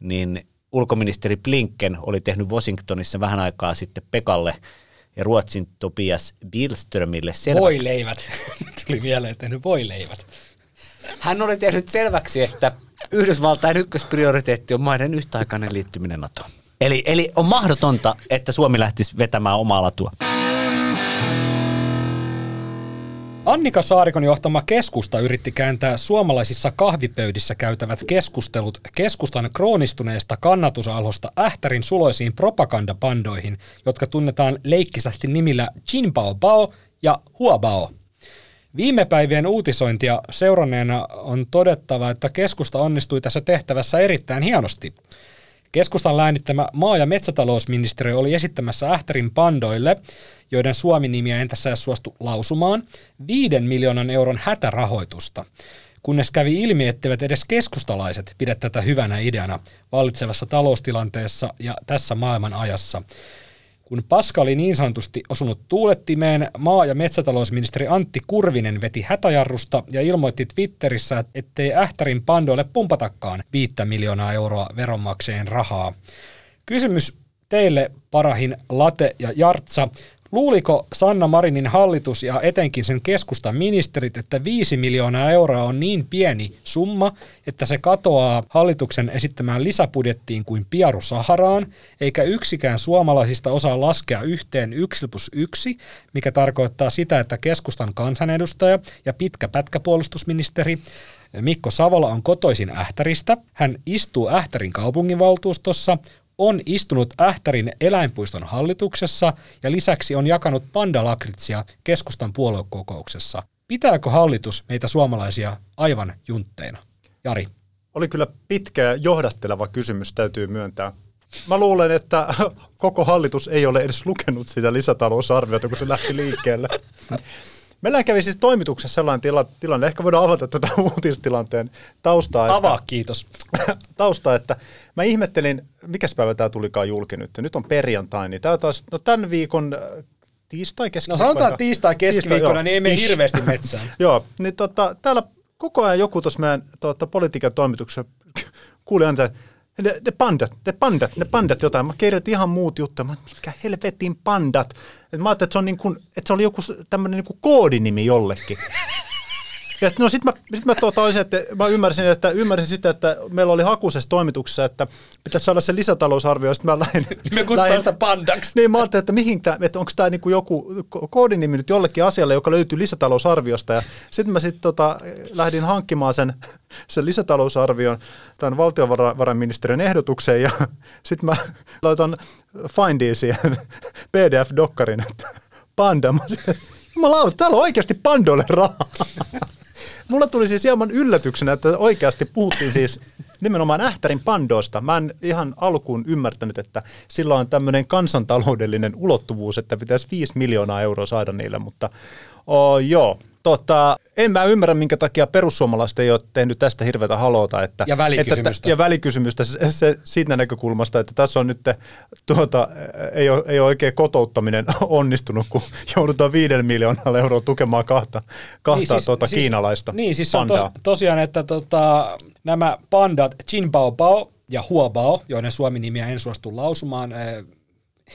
niin ulkoministeri Blinken oli tehnyt Washingtonissa vähän aikaa sitten Pekalle ja Ruotsin Tobias Billströmille selväksi. Voileivät. [laughs] Tuli mieleen, että tehnyt voileivät. Hän oli tehnyt selväksi, että Yhdysvaltain ykkösprioriteetti on maiden yhtäaikainen liittyminen NATOon. Eli, eli on mahdotonta, että Suomi lähtisi vetämään omaa latua. Annika Saarikon johtama keskusta yritti kääntää suomalaisissa kahvipöydissä käytävät keskustelut keskustan kroonistuneesta kannatusalhosta ähtärin suloisiin propagandapandoihin, jotka tunnetaan leikkisästi nimillä Jinbao Bao ja Huabao. Viime päivien uutisointia seuranneena on todettava, että keskusta onnistui tässä tehtävässä erittäin hienosti. Keskustan läänittämä maa- ja metsätalousministeriö oli esittämässä Ähtärin pandoille, joiden Suomi-nimiä en tässä suostu lausumaan, viiden miljoonan euron hätärahoitusta, kunnes kävi ilmi, etteivät edes keskustalaiset pidä tätä hyvänä ideana vallitsevassa taloustilanteessa ja tässä maailman ajassa. Kun paska oli niin sanotusti osunut tuulettimeen, maa- ja metsätalousministeri Antti Kurvinen veti hätäjarrusta ja ilmoitti Twitterissä, ettei Ähtärin pandoille pumpatakaan viittä miljoonaa euroa veronmaksajien rahaa. Kysymys teille, parahin Late ja Jartsa. Luuliko Sanna Marinin hallitus ja etenkin sen keskustan ministerit, että 5 miljoonaa euroa on niin pieni summa, että se katoaa hallituksen esittämään lisäbudjettiin kuin Piaru Saharaan, eikä yksikään suomalaisista osaa laskea yhteen 1 plus 1, mikä tarkoittaa sitä, että keskustan kansanedustaja ja pitkä pätkäpuolustusministeri Mikko Savola on kotoisin Ähtäristä. Hän istuu Ähtärin kaupunginvaltuustossa, on istunut Ähtärin eläinpuiston hallituksessa ja lisäksi on jakanut pandalakritsia keskustan puoluekokouksessa. Pitääkö hallitus meitä suomalaisia aivan juntteina? Jari. Oli kyllä pitkä ja johdatteleva kysymys, täytyy myöntää. mä luulen, että koko hallitus ei ole edes lukenut sitä lisätalousarviota, kun se lähti liikkeelle. Meillä kävi siis toimituksessa sellainen tila, tilanne, ehkä voidaan avata tätä [laughs] uutistilanteen taustaa. Että, Avaa, kiitos. [laughs] taustaa, että mä ihmettelin, mikä päivä tämä tulikaan julki nyt. Nyt on perjantai, niin tämä taas, no tämän viikon äh, tiistai, keskiviikko. No sanotaan tiistai keskiviikkona, joo. niin ei mene hirveästi [laughs] metsään. Joo, niin tota, täällä koko ajan joku tuossa meidän tota, politiikan toimituksessa kuuli aina, että ne, ne pandat, ne pandat, ne pandat jotain. Mä kirjoitin ihan muut juttuja. Mä, mitkä helvetin pandat. Et mä ajattelin, että se, on niin kuin, että se oli joku tämmöinen niin koodinimi jollekin. Ja no sit mä, sit mä olisin, että mä ymmärsin, että ymmärsin sitä, että meillä oli hakusessa toimituksessa, että pitäisi saada se lisätalousarvio, sitten mä lähdin. [laughs] Me kutsutaan sitä pandaksi. Niin mä ajattelin, että, mihin tää, että onko tämä niinku joku ko- koodinimi nyt jollekin asialle, joka löytyy lisätalousarviosta. Ja sitten mä sitten tota, lähdin hankkimaan sen, [laughs] sen lisätalousarvion tämän valtiovarainministeriön ehdotukseen ja [laughs] sitten mä laitan Findiin siihen PDF-dokkarin, että panda. Mä Jumalauta, täällä on oikeasti pandoille rahaa. Mulla tuli siis hieman yllätyksenä, että oikeasti puhuttiin siis nimenomaan Ähtärin pandoista. Mä en ihan alkuun ymmärtänyt, että sillä on tämmöinen kansantaloudellinen ulottuvuus, että pitäisi 5 miljoonaa euroa saada niille, mutta oh, joo. Tota, en mä ymmärrä, minkä takia perussuomalaiset ei ole tehnyt tästä hirveätä halota. Että, Ja välikysymystä. Että, ja välikysymystä se, se, siitä näkökulmasta, että tässä on nyt tuota, ei, ole, ei ole oikein kotouttaminen [laughs] onnistunut, kun joudutaan viiden miljoonalla euroa tukemaan kahta, kahta niin, siis, tuota, siis, kiinalaista Niin, siis se on tos, tosiaan, että tota, nämä pandat Jinbaobao ja Huabao, joiden suomi-nimiä en suostu lausumaan äh,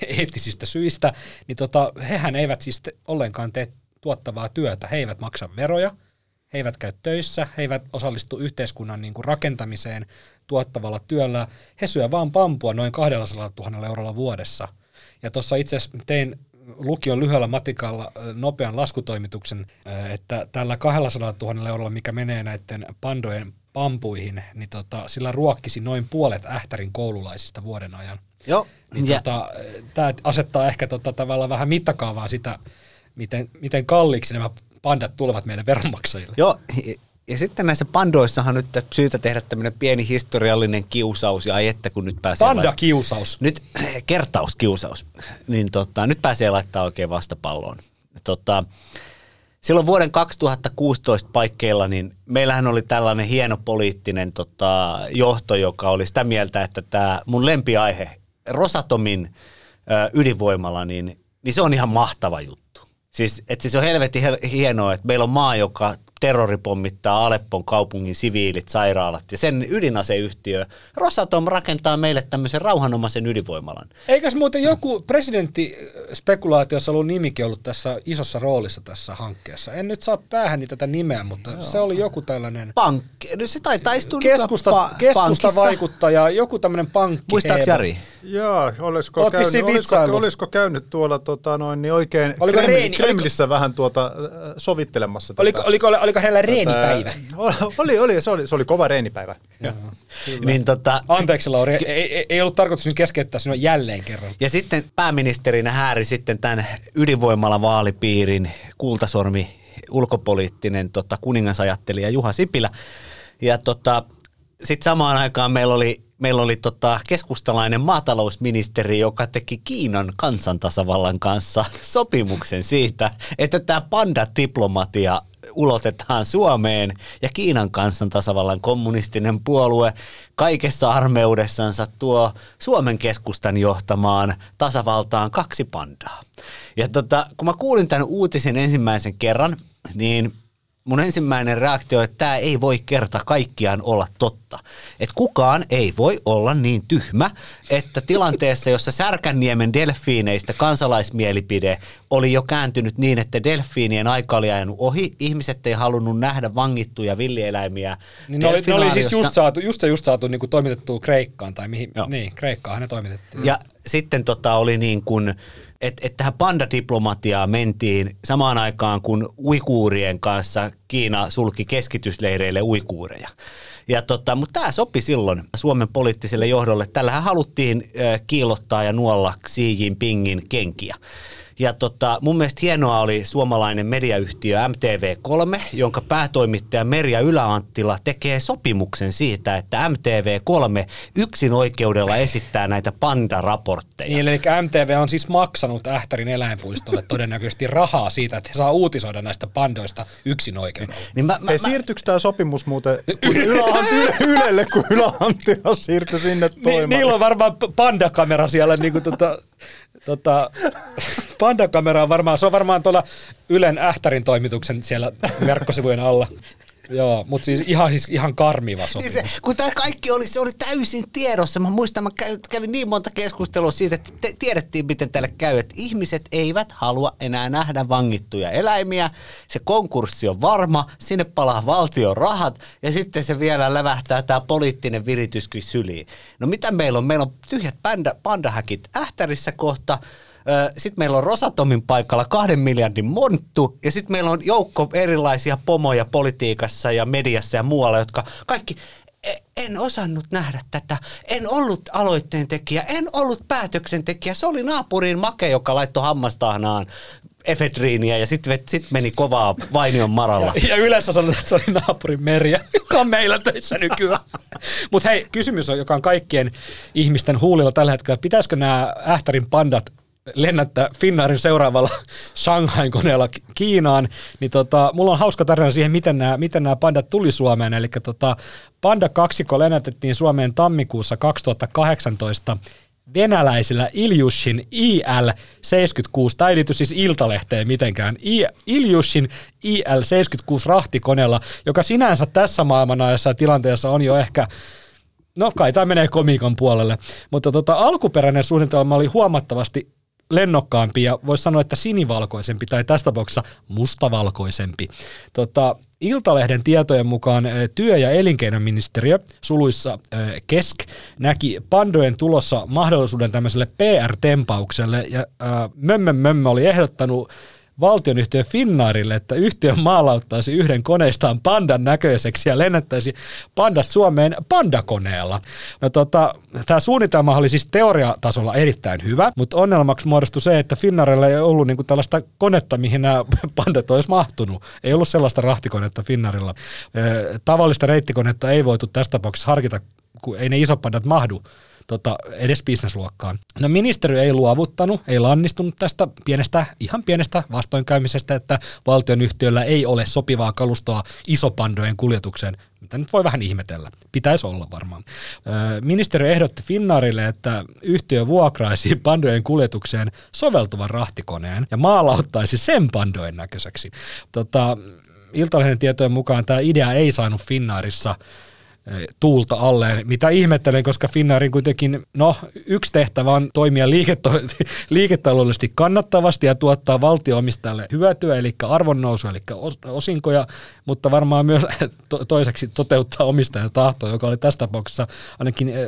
[laughs] eettisistä syistä, niin tota, hehän eivät siis te, ollenkaan tee tuottavaa työtä. He eivät maksa veroja, he eivät käy töissä, he eivät osallistu yhteiskunnan niin kuin rakentamiseen tuottavalla työllä. He syö vaan pampua noin 200 000 eurolla vuodessa. Ja tuossa itse asiassa tein lukion lyhyellä matikalla nopean laskutoimituksen, että tällä 200 000 eurolla, mikä menee näiden pandojen pampuihin, niin tota, sillä ruokkisi noin puolet Ähtärin koululaisista vuoden ajan. Joo, Niin ja, tota, tämä asettaa ehkä tota, tavallaan vähän mittakaavaa sitä, miten, miten kalliiksi nämä pandat tulevat meille veronmaksajille. joo, ja, sitten näissä pandoissahan nyt syytä tehdä tämmöinen pieni historiallinen kiusaus, ja ai että kun nyt pääsee... lait- Panda-kiusaus. Nyt [clears throat] kertauskiusaus. Niin tota, nyt pääsee laittaa oikein vastapalloon. Tota, silloin vuoden 2016 paikkeilla, niin meillähän oli tällainen hieno poliittinen tota, johto, joka oli sitä mieltä, että tämä mun lempiaihe, Rosatomin ö, ydinvoimala, niin, niin se on ihan mahtava juttu. Siis, että siis on helvetin hel- hienoa, että meillä on maa, joka terroripommittaa Aleppon kaupungin siviilit, sairaalat ja sen ydinaseyhtiö. Rosatom rakentaa meille tämmöisen rauhanomaisen ydinvoimalan. Eikös muuten joku presidenttispekulaatiossa ollut nimikin ollut tässä isossa roolissa tässä hankkeessa? En nyt saa päähäni tätä nimeä, mutta Joo. se oli joku tällainen Pankki, no se taitaa istua keskusta, pa- keskusta vaikuttaja, joku tämmöinen pankki. Muistaaks Jari? Joo, olisiko Oot käynyt, olisiko, olisiko käynyt tuolla tota, noin, niin oikein Oliko Kreml, Reini- Kremlissä vähän tuota, äh, sovittelemassa Oliko, tätä, oliko, oliko hänellä reenipäivä? [laughs] tätä- Oli, oli, se oli, se oli kova reenipäivä. Niin tota, Anteeksi Lauri, ei, ei, ollut tarkoitus nyt keskeyttää sinua jälleen kerran. Ja sitten pääministerinä hääri sitten tämän ydinvoimala vaalipiirin kultasormi ulkopoliittinen tota, kuningasajattelija Juha Sipilä. Ja tota, sitten samaan aikaan meillä oli, meillä oli tota, keskustalainen maatalousministeri, joka teki Kiinan kansantasavallan kanssa sopimuksen siitä, että tämä panda-diplomatia ulotetaan Suomeen ja Kiinan kansantasavallan kommunistinen puolue kaikessa armeudessansa tuo Suomen keskustan johtamaan tasavaltaan kaksi pandaa. Ja tota, kun mä kuulin tämän uutisen ensimmäisen kerran, niin mun ensimmäinen reaktio, että tämä ei voi kerta kaikkiaan olla totta. Että kukaan ei voi olla niin tyhmä, että tilanteessa, jossa Särkänniemen delfiineistä kansalaismielipide oli jo kääntynyt niin, että delfiinien aika oli ajanut ohi, ihmiset ei halunnut nähdä vangittuja villieläimiä Niin ne, oli, ne oli siis just saatu, just ja just saatu niin kuin toimitettua Kreikkaan, tai mihin, Joo. niin, Kreikkaan ne toimitettiin. Ja sitten tota oli niin kuin, että et tähän pandadiplomatiaan mentiin samaan aikaan, kun uikuurien kanssa Kiina sulki keskitysleireille uikuureja. Ja tota, mutta tämä sopi silloin Suomen poliittiselle johdolle. Tällähän haluttiin äh, kiillottaa ja nuolla Xi Jinpingin kenkiä. Ja tota, mun mielestä hienoa oli suomalainen mediayhtiö MTV3, jonka päätoimittaja Merja Yläanttila tekee sopimuksen siitä, että MTV3 yksin oikeudella esittää näitä panda-raportteja. Niin, eli MTV on siis maksanut Ähtärin eläinpuistolle todennäköisesti rahaa siitä, että he saa uutisoida näistä pandoista yksin oikeudella. Niin mä, mä, Hei, mä, siirtyykö tämä sopimus muuten Ylä- [laughs] Ylelle, kun Ylä-Anttila siirtyi sinne Ni, toimimaan? niillä on varmaan pandakamera siellä, niin kuin tota, tota, pandakamera on varmaan, se on varmaan tuolla Ylen Ähtärin toimituksen siellä verkkosivujen alla. Joo, mutta siis ihan, siis ihan karmiva Niin sopimus. se, kun tämä kaikki oli, se oli täysin tiedossa. Mä muistan, mä kävin niin monta keskustelua siitä, että te, tiedettiin, miten tälle käy. Että ihmiset eivät halua enää nähdä vangittuja eläimiä. Se konkurssi on varma, sinne palaa valtion rahat ja sitten se vielä lävähtää tämä poliittinen virityskin syliin. No mitä meillä on? Meillä on tyhjät panda, pandahäkit Ähtärissä kohta. Sitten meillä on Rosatomin paikalla kahden miljardin monttu ja sitten meillä on joukko erilaisia pomoja politiikassa ja mediassa ja muualla, jotka kaikki "E- en osannut nähdä tätä, en ollut aloitteen tekijä, en ollut päätöksentekijä. Se oli naapurin make, joka laittoi hammastahnaan efedriiniä ja sitten sit meni kovaa Vainion maralla. [laughs] Ja, ja yleensä sanotaan, että se oli naapurin Merja, [laughs] joka on meillä töissä nykyään. [laughs] Mutta hei, kysymys on, joka on kaikkien ihmisten huulilla tällä hetkellä. Pitäisikö nämä Ähtärin pandat lennättää Finnaarin seuraavalla [laughs] Shanghain koneella Ki- Kiinaan, niin tota, mulla on hauska tarina siihen, miten nämä, miten nämä pandat tuli Suomeen. Eli tota, panda kaksikko lennätettiin Suomeen tammikuussa 2018 venäläisillä Iljushin IL-76, tämä ei liity siis Iltalehteen mitenkään, I- Iljushin IL-76 rahtikoneella, joka sinänsä tässä maailmanajassa ja tilanteessa on jo ehkä No kai tämä menee komikon puolelle, mutta tota, alkuperäinen suunnitelma oli huomattavasti lennokkaampi ja voisi sanoa, että sinivalkoisempi tai tässä tapauksessa mustavalkoisempi. Tota, Iltalehden tietojen mukaan eh, työ- ja elinkeinoministeriö suluissa eh, KESK näki pandojen tulossa mahdollisuuden tämmöiselle PR-tempaukselle ja äh, Mömmö Mömmö oli ehdottanut valtionyhtiö Finnaarille, että yhtiö maalauttaisi yhden koneistaan pandan näköiseksi ja lennättäisi pandat Suomeen pandakoneella. No tota, tämä suunnitelma oli siis teoriatasolla erittäin hyvä, mutta ongelmaksi muodostui se, että Finnaarilla ei ollut niinku tällaista konetta, mihin nämä [laughs] pandat olisi mahtunut. Ei ollut sellaista rahtikonetta Finnaarilla. Tavallista reittikonetta ei voitu tässä tapauksessa harkita, kun ei ne isot pandat mahdu tota, edes bisnesluokkaan. No ministeriö ei luovuttanut, ei lannistunut tästä pienestä, ihan pienestä vastoinkäymisestä, että valtionyhtiöllä ei ole sopivaa kalustoa isopandojen kuljetukseen, mitä nyt voi vähän ihmetellä. Pitäisi olla varmaan. Ministeriö ehdotti Finnaarille, että yhtiö vuokraisi pandojen kuljetukseen soveltuvan rahtikoneen ja maalauttaisi sen pandojen näköiseksi. Tota, Iltalehden tietojen mukaan tämä idea ei saanut Finnaarissa tuulta alleen, mitä ihmettelen, koska Finnaarin kuitenkin, no yksi tehtävä on toimia liiketo- [laughs] liiketaloudellisesti kannattavasti ja tuottaa valtioomistajalle hyötyä, eli arvonnousu, eli os- osinkoja, mutta varmaan myös [laughs] to- toiseksi toteuttaa omistajan tahtoa, joka oli tässä tapauksessa ainakin eh,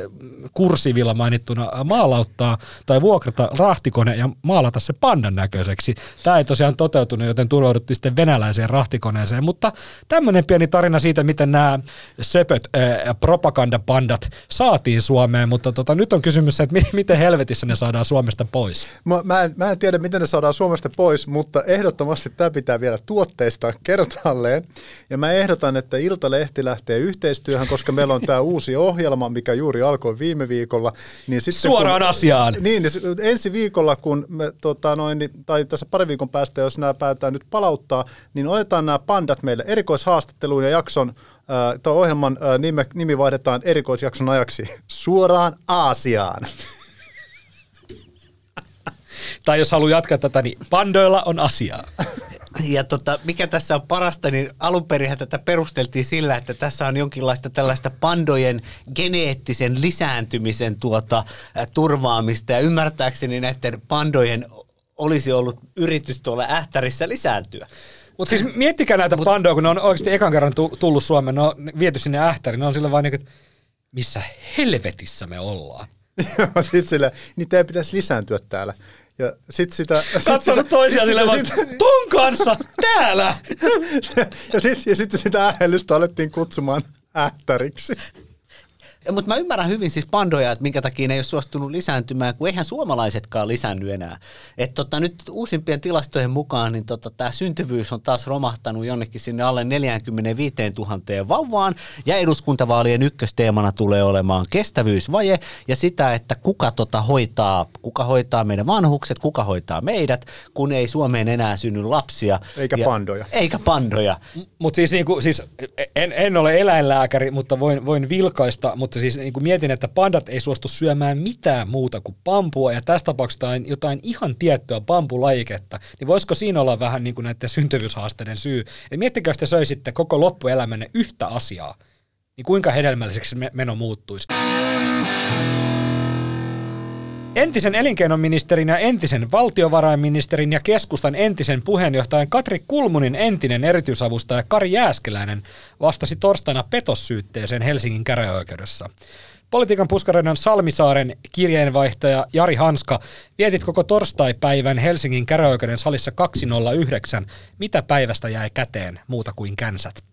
kursivilla mainittuna maalauttaa tai vuokrata rahtikone ja maalata se pandan näköiseksi. Tämä ei tosiaan toteutunut, joten turvauduttiin sitten venäläiseen rahtikoneeseen, mutta tämmöinen pieni tarina siitä, miten nämä söpöt äh, propagandapandat saatiin Suomeen, mutta tota, nyt on kysymys se, että mi- miten helvetissä ne saadaan Suomesta pois. Mä, mä, en, mä en tiedä, miten ne saadaan Suomesta pois, mutta ehdottomasti tämä pitää vielä tuotteista kertalleen. Ja mä ehdotan, että Iltalehti lähtee yhteistyöhön, koska meillä on tämä uusi ohjelma, mikä juuri alkoi viime viikolla. Niin sitten Suoraan kun, asiaan. Niin, niin ensi viikolla, kun me, tota, noin, niin- tai tässä pari viikon päästä, jos nämä päätetään nyt palauttaa, niin otetaan nämä pandat meille erikoishaastatteluun ja jakson, tai ohjelman nimi, nimi vaihdetaan erikoisjakson ajaksi suoraan Aasiaan. Tai jos haluaa jatkaa tätä, niin pandoilla on asiaa. Ja tota, mikä tässä on parasta, niin alun perin tätä perusteltiin sillä, että tässä on jonkinlaista tällaista pandojen geneettisen lisääntymisen tuota, turvaamista. Ja ymmärtääkseni näiden pandojen olisi ollut yritys tuolla ähtärissä lisääntyä. Mutta siis miettikää näitä pandoja, kun ne on oikeasti ekan kerran tu- tullut Suomeen, ne on viety sinne ähtäriin, ne on sillä vaan niin, että missä helvetissä me ollaan. sitten sille, niitä ei pitäisi lisääntyä täällä. Ja sit sitä... sit Katsonut sitä- toisiaan sit silleen vaan, sit- ton kanssa, täällä! [laughs] ja sitten ja sit sitä ähellystä alettiin kutsumaan ähtäriksi. Mutta mä ymmärrän hyvin siis pandoja, että minkä takia ne ei ole suostunut lisääntymään, kun eihän suomalaisetkaan lisännyt enää. Et tota, nyt uusimpien tilastojen mukaan niin tota, tämä syntyvyys on taas romahtanut jonnekin sinne alle 45 000 vauvaan, ja eduskuntavaalien ykkösteemana tulee olemaan kestävyysvaje ja sitä, että kuka tota hoitaa, kuka hoitaa meidän vanhukset, kuka hoitaa meidät, kun ei Suomeen enää synny lapsia. Eikä ja, pandoja. Eikä pandoja. Mutta siis, niinku, siis en, en ole eläinlääkäri, mutta voin, voin vilkaista, mutta siis niinku mietin, että pandat ei suostu syömään mitään muuta kuin pampua, ja tässä tapauksessa jotain, jotain ihan tiettyä pampulajiketta, niin voisiko siinä olla vähän niinku näiden syntyvyyshaasteiden syy? Et miettikää, jos te söisitte koko loppuelämänne yhtä asiaa, niin kuinka hedelmälliseksi me- meno muuttuisi? Entisen elinkeinoministerin ja entisen valtiovarainministerin ja keskustan entisen puheenjohtajan Katri Kulmunin entinen erityisavustaja Kari Jääskeläinen vastasi torstaina petossyytteeseen Helsingin käräjäoikeudessa. Politiikan puskaroidon Salmisaaren kirjeenvaihtaja Jari Hanska, vietit koko torstai-päivän Helsingin käräjäoikeuden salissa 209. Mitä päivästä jäi käteen muuta kuin känsät?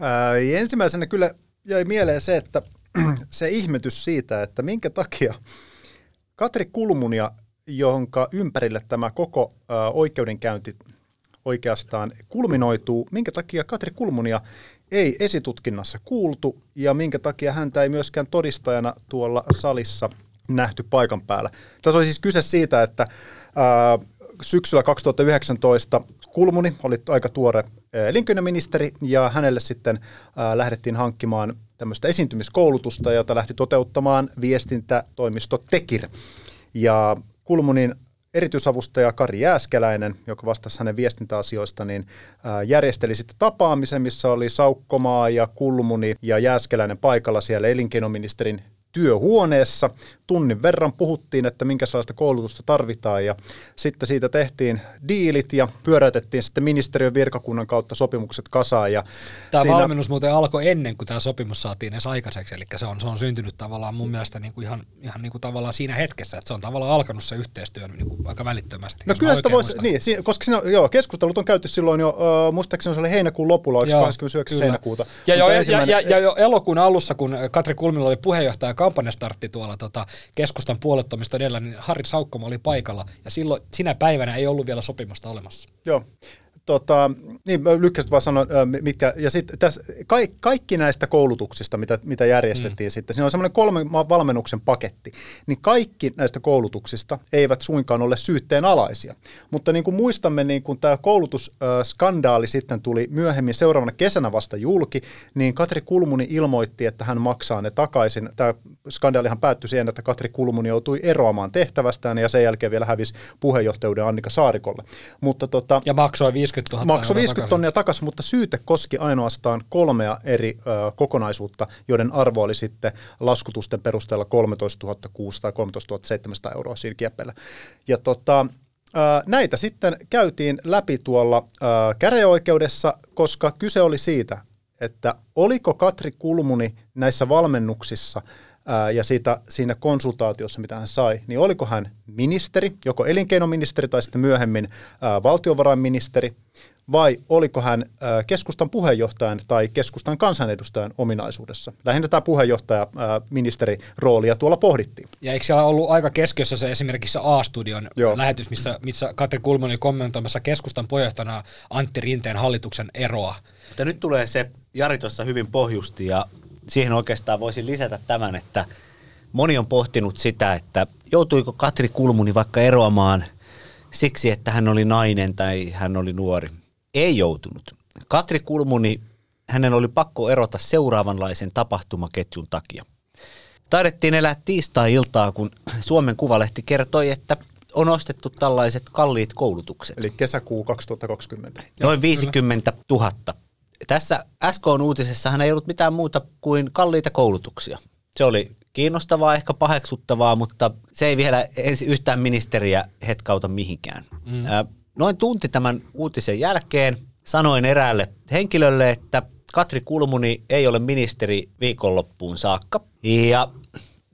Ää, ensimmäisenä kyllä jäi mieleen se, että [clears throat] se ihmetys siitä, että minkä takia Katri Kulmunia, jonka ympärille tämä koko oikeudenkäynti oikeastaan kulminoituu, minkä takia Katri Kulmunia ei esitutkinnassa kuultu ja minkä takia häntä ei myöskään todistajana tuolla salissa nähty paikan päällä. Tässä oli siis kyse siitä, että ää, syksyllä 2019 Kulmuni oli aika tuore elinkeinoministeri ja hänelle sitten ää, lähdettiin hankkimaan tämmöistä esiintymiskoulutusta, jota lähti toteuttamaan viestintätoimisto Tekir. Ja Kulmunin erityisavustaja Kari Jääskeläinen, joka vastasi hänen viestintäasioista, niin järjesteli sitten tapaamisen, missä oli Saukkomaa ja Kulmuni ja Jääskeläinen paikalla siellä elinkeinoministerin työhuoneessa. Tunnin verran puhuttiin, että minkälaista koulutusta tarvitaan ja sitten siitä tehtiin diilit ja pyöräytettiin sitten ministeriön virkakunnan kautta sopimukset kasaan. Ja Tämä siinä- valmennus muuten alkoi ennen kuin tämä sopimus saatiin edes aikaiseksi, eli se on, se on syntynyt tavallaan mun mielestä niin kuin ihan, ihan niin kuin tavallaan siinä hetkessä, että se on tavallaan alkanut se yhteistyö niin kuin aika välittömästi. No kyllä sitä voisi, niin, koska siinä, joo, keskustelut on käyty silloin jo, uh, muistaakseni se oli heinäkuun lopulla, oliko Joo, 29. kyllä. heinäkuuta. Ja jo, Mutta ja, ensimmäinen- ja, ja jo elokuun alussa, kun Katri Kulmilla oli puheenjohtaja ja kampanjastartti tuolla tota, keskustan puolettomista edellä, niin Harri Saukkoma oli paikalla, ja silloin sinä päivänä ei ollut vielä sopimusta olemassa. Joo. Tota, niin, mä lykkäsit vaan sanoa, mitkä, ja sitten tässä, kaikki, kaikki näistä koulutuksista, mitä, mitä järjestettiin mm. sitten, siinä on semmoinen kolme ma- valmennuksen paketti, niin kaikki näistä koulutuksista eivät suinkaan ole syytteen alaisia. Mutta niin kuin muistamme, niin kun tämä koulutusskandaali sitten tuli myöhemmin seuraavana kesänä vasta julki, niin Katri Kulmuni ilmoitti, että hän maksaa ne takaisin. Tämä skandaalihan päättyi siihen, että Katri Kulmuni joutui eroamaan tehtävästään ja sen jälkeen vielä hävisi puheenjohtajuuden Annika Saarikolle. Mutta tota, Ja maksoi 50 000 Maksoi euroa 50 takaisin. tonnia takaisin, mutta syyte koski ainoastaan kolmea eri ö, kokonaisuutta, joiden arvo oli sitten laskutusten perusteella 13 600 tai 13 700 euroa siinä kieppeillä. Ja tota, ö, näitä sitten käytiin läpi tuolla ö, käräjäoikeudessa, koska kyse oli siitä, että oliko Katri Kulmuni näissä valmennuksissa ää, ja siitä, siinä konsultaatiossa, mitä hän sai, niin oliko hän ministeri, joko elinkeinoministeri tai sitten myöhemmin ää, valtiovarainministeri, vai oliko hän ää, keskustan puheenjohtajan tai keskustan kansanedustajan ominaisuudessa. Lähinnä tämä puheenjohtaja ää, ministeri roolia tuolla pohdittiin. Ja eikö siellä ollut aika keskiössä se esimerkiksi A-studion Joo. lähetys, missä, missä Katri Kulmuni oli kommentoimassa keskustan puheenjohtajana Antti Rinteen hallituksen eroa. Mutta nyt tulee se, Jari tuossa hyvin pohjusti ja siihen oikeastaan voisin lisätä tämän, että moni on pohtinut sitä, että joutuiko Katri Kulmuni vaikka eroamaan siksi, että hän oli nainen tai hän oli nuori. Ei joutunut. Katri Kulmuni, hänen oli pakko erota seuraavanlaisen tapahtumaketjun takia. Taidettiin elää tiistai-iltaa, kun Suomen Kuvalehti kertoi, että on ostettu tällaiset kalliit koulutukset. Eli kesäkuu 2020. Noin 50 000. Tässä SK-uutisessa hän ei ollut mitään muuta kuin kalliita koulutuksia. Se oli kiinnostavaa, ehkä paheksuttavaa, mutta se ei vielä ensi yhtään ministeriä hetkauta mihinkään. Mm. Noin tunti tämän uutisen jälkeen sanoin eräälle henkilölle, että Katri Kulmuni ei ole ministeri viikonloppuun saakka. Ja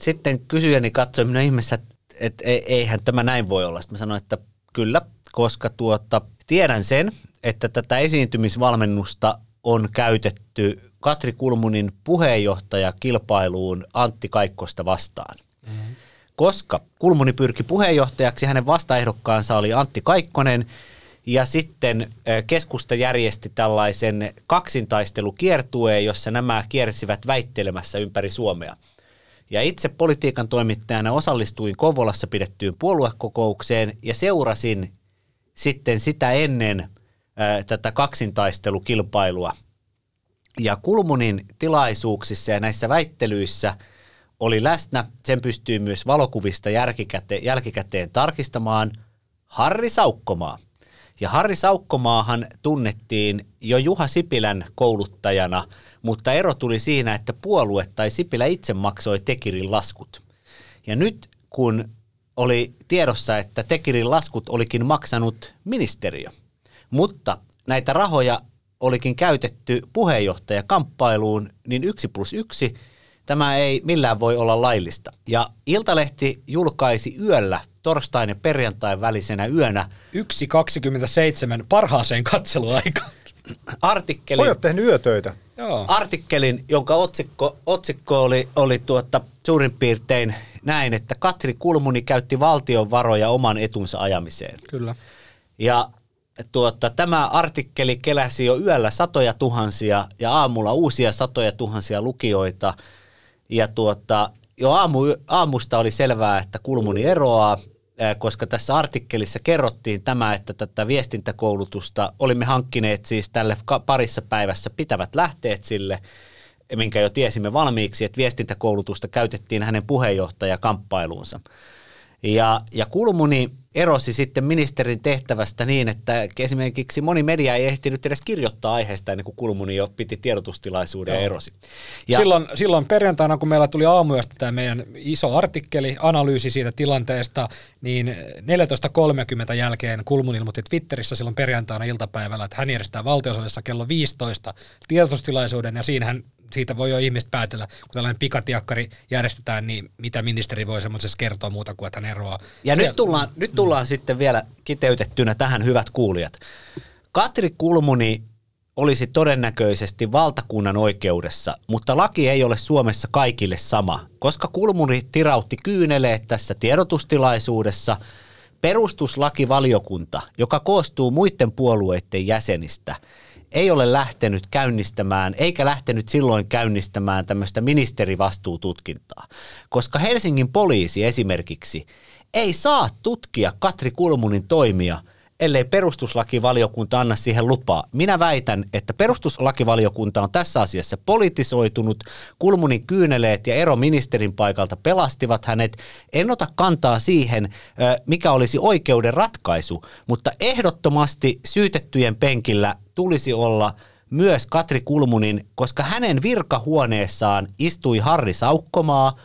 sitten kysyjäni katsoi minä ihmeessä, että, ei- eihän tämä näin voi olla. Sitten mä sanoin, että kyllä, koska tuota, tiedän sen, että tätä esiintymisvalmennusta on käytetty Katri Kulmunin puheenjohtaja kilpailuun Antti Kaikkosta vastaan. Mm-hmm. Koska Kulmuni pyrki puheenjohtajaksi, hänen vastaehdokkaansa oli Antti Kaikkonen, ja sitten keskusta järjesti tällaisen kaksintaistelukiertueen, jossa nämä kiersivät väittelemässä ympäri Suomea. Ja itse politiikan toimittajana osallistuin Kovolassa pidettyyn puoluekokoukseen ja seurasin sitten sitä ennen tätä kaksintaistelukilpailua. Ja Kulmunin tilaisuuksissa ja näissä väittelyissä oli läsnä, sen pystyy myös valokuvista jälkikäteen, jälkikäteen tarkistamaan, Harri Saukkomaa. Ja Harri Saukkomaahan tunnettiin jo Juha Sipilän kouluttajana, mutta ero tuli siinä, että puolue tai Sipilä itse maksoi Tekirin laskut. Ja nyt kun oli tiedossa, että Tekirin laskut olikin maksanut ministeriö, mutta näitä rahoja olikin käytetty puheenjohtajakamppailuun, niin yksi plus yksi, tämä ei millään voi olla laillista. Ja Iltalehti julkaisi yöllä torstain ja perjantain välisenä yönä 1.27 parhaaseen katseluaikaan. artikkelin, Pojat tehnyt yötöitä. Joo. artikkelin, jonka otsikko, otsikko oli, oli tuota, suurin piirtein näin, että Katri Kulmuni käytti valtion varoja oman etunsa ajamiseen. Kyllä. Ja tuota, tämä artikkeli keläsi jo yöllä satoja tuhansia ja aamulla uusia satoja tuhansia lukijoita. Ja tuota, jo aamu, aamusta oli selvää, että Kulmuni eroaa, koska tässä artikkelissa kerrottiin tämä, että tätä viestintäkoulutusta olimme hankkineet siis tälle parissa päivässä pitävät lähteet sille, minkä jo tiesimme valmiiksi, että viestintäkoulutusta käytettiin hänen puheenjohtajakamppailuunsa. Ja, ja Kulmuni erosi sitten ministerin tehtävästä niin, että esimerkiksi moni media ei ehtinyt edes kirjoittaa aiheesta ennen kuin Kulmuni jo piti tiedotustilaisuuden ja erosi. Ja Silloin, silloin perjantaina, kun meillä tuli aamuyöstä tämä meidän iso artikkeli, analyysi siitä tilanteesta, niin 14.30 jälkeen Kulmun ilmoitti Twitterissä silloin perjantaina iltapäivällä, että hän järjestää valtiosalissa kello 15 tiedotustilaisuuden, ja siinähän siitä voi jo ihmiset päätellä, kun tällainen pikatiakkari järjestetään, niin mitä ministeri voi semmoisessa kertoa muuta kuin, että hän eroaa. Ja Siellä- nyt tullaan, nyt tullaan sitten vielä kiteytettynä tähän hyvät kuulijat. Katri Kulmuni olisi todennäköisesti valtakunnan oikeudessa, mutta laki ei ole Suomessa kaikille sama, koska Kulmuni tirautti kyyneleet tässä tiedotustilaisuudessa. Perustuslakivaliokunta, joka koostuu muiden puolueiden jäsenistä, ei ole lähtenyt käynnistämään, eikä lähtenyt silloin käynnistämään tämmöistä ministerivastuututkintaa, koska Helsingin poliisi esimerkiksi ei saa tutkia Katri Kulmunin toimia, ellei perustuslakivaliokunta anna siihen lupaa. Minä väitän, että perustuslakivaliokunta on tässä asiassa politisoitunut, Kulmunin kyyneleet ja ero ministerin paikalta pelastivat hänet. En ota kantaa siihen, mikä olisi oikeuden ratkaisu, mutta ehdottomasti syytettyjen penkillä tulisi olla myös Katri Kulmunin, koska hänen virkahuoneessaan istui Harri Saukkomaa,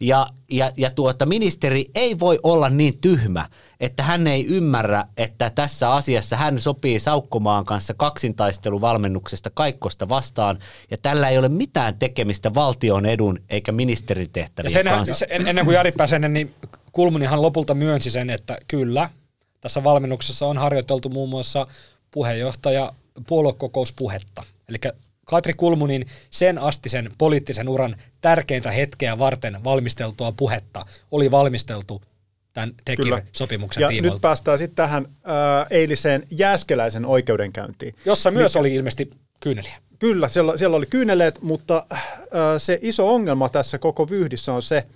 ja, ja, ja tuota, ministeri ei voi olla niin tyhmä, että hän ei ymmärrä, että tässä asiassa hän sopii Saukkomaan kanssa kaksintaisteluvalmennuksesta kaikkosta vastaan, ja tällä ei ole mitään tekemistä valtion edun eikä ministerin tehtävien kanssa. se, en- ennen kuin Jari pääsee niin Kulmunihan lopulta myönsi sen, että kyllä, tässä valmennuksessa on harjoiteltu muun muassa puheenjohtaja puoluekokouspuhetta. Eli Katri Kulmunin sen astisen poliittisen uran tärkeintä hetkeä varten valmisteltua puhetta oli valmisteltu tämän Kyllä. Tekir-sopimuksen Ja tiimoilta, nyt päästään sitten tähän ää, eiliseen Jääskeläisen oikeudenkäyntiin. jossa myös oli ilmeisesti kyyneliä. Kyllä, siellä, siellä oli kyyneleet, mutta äh, se iso ongelma tässä koko vyhdissä on se,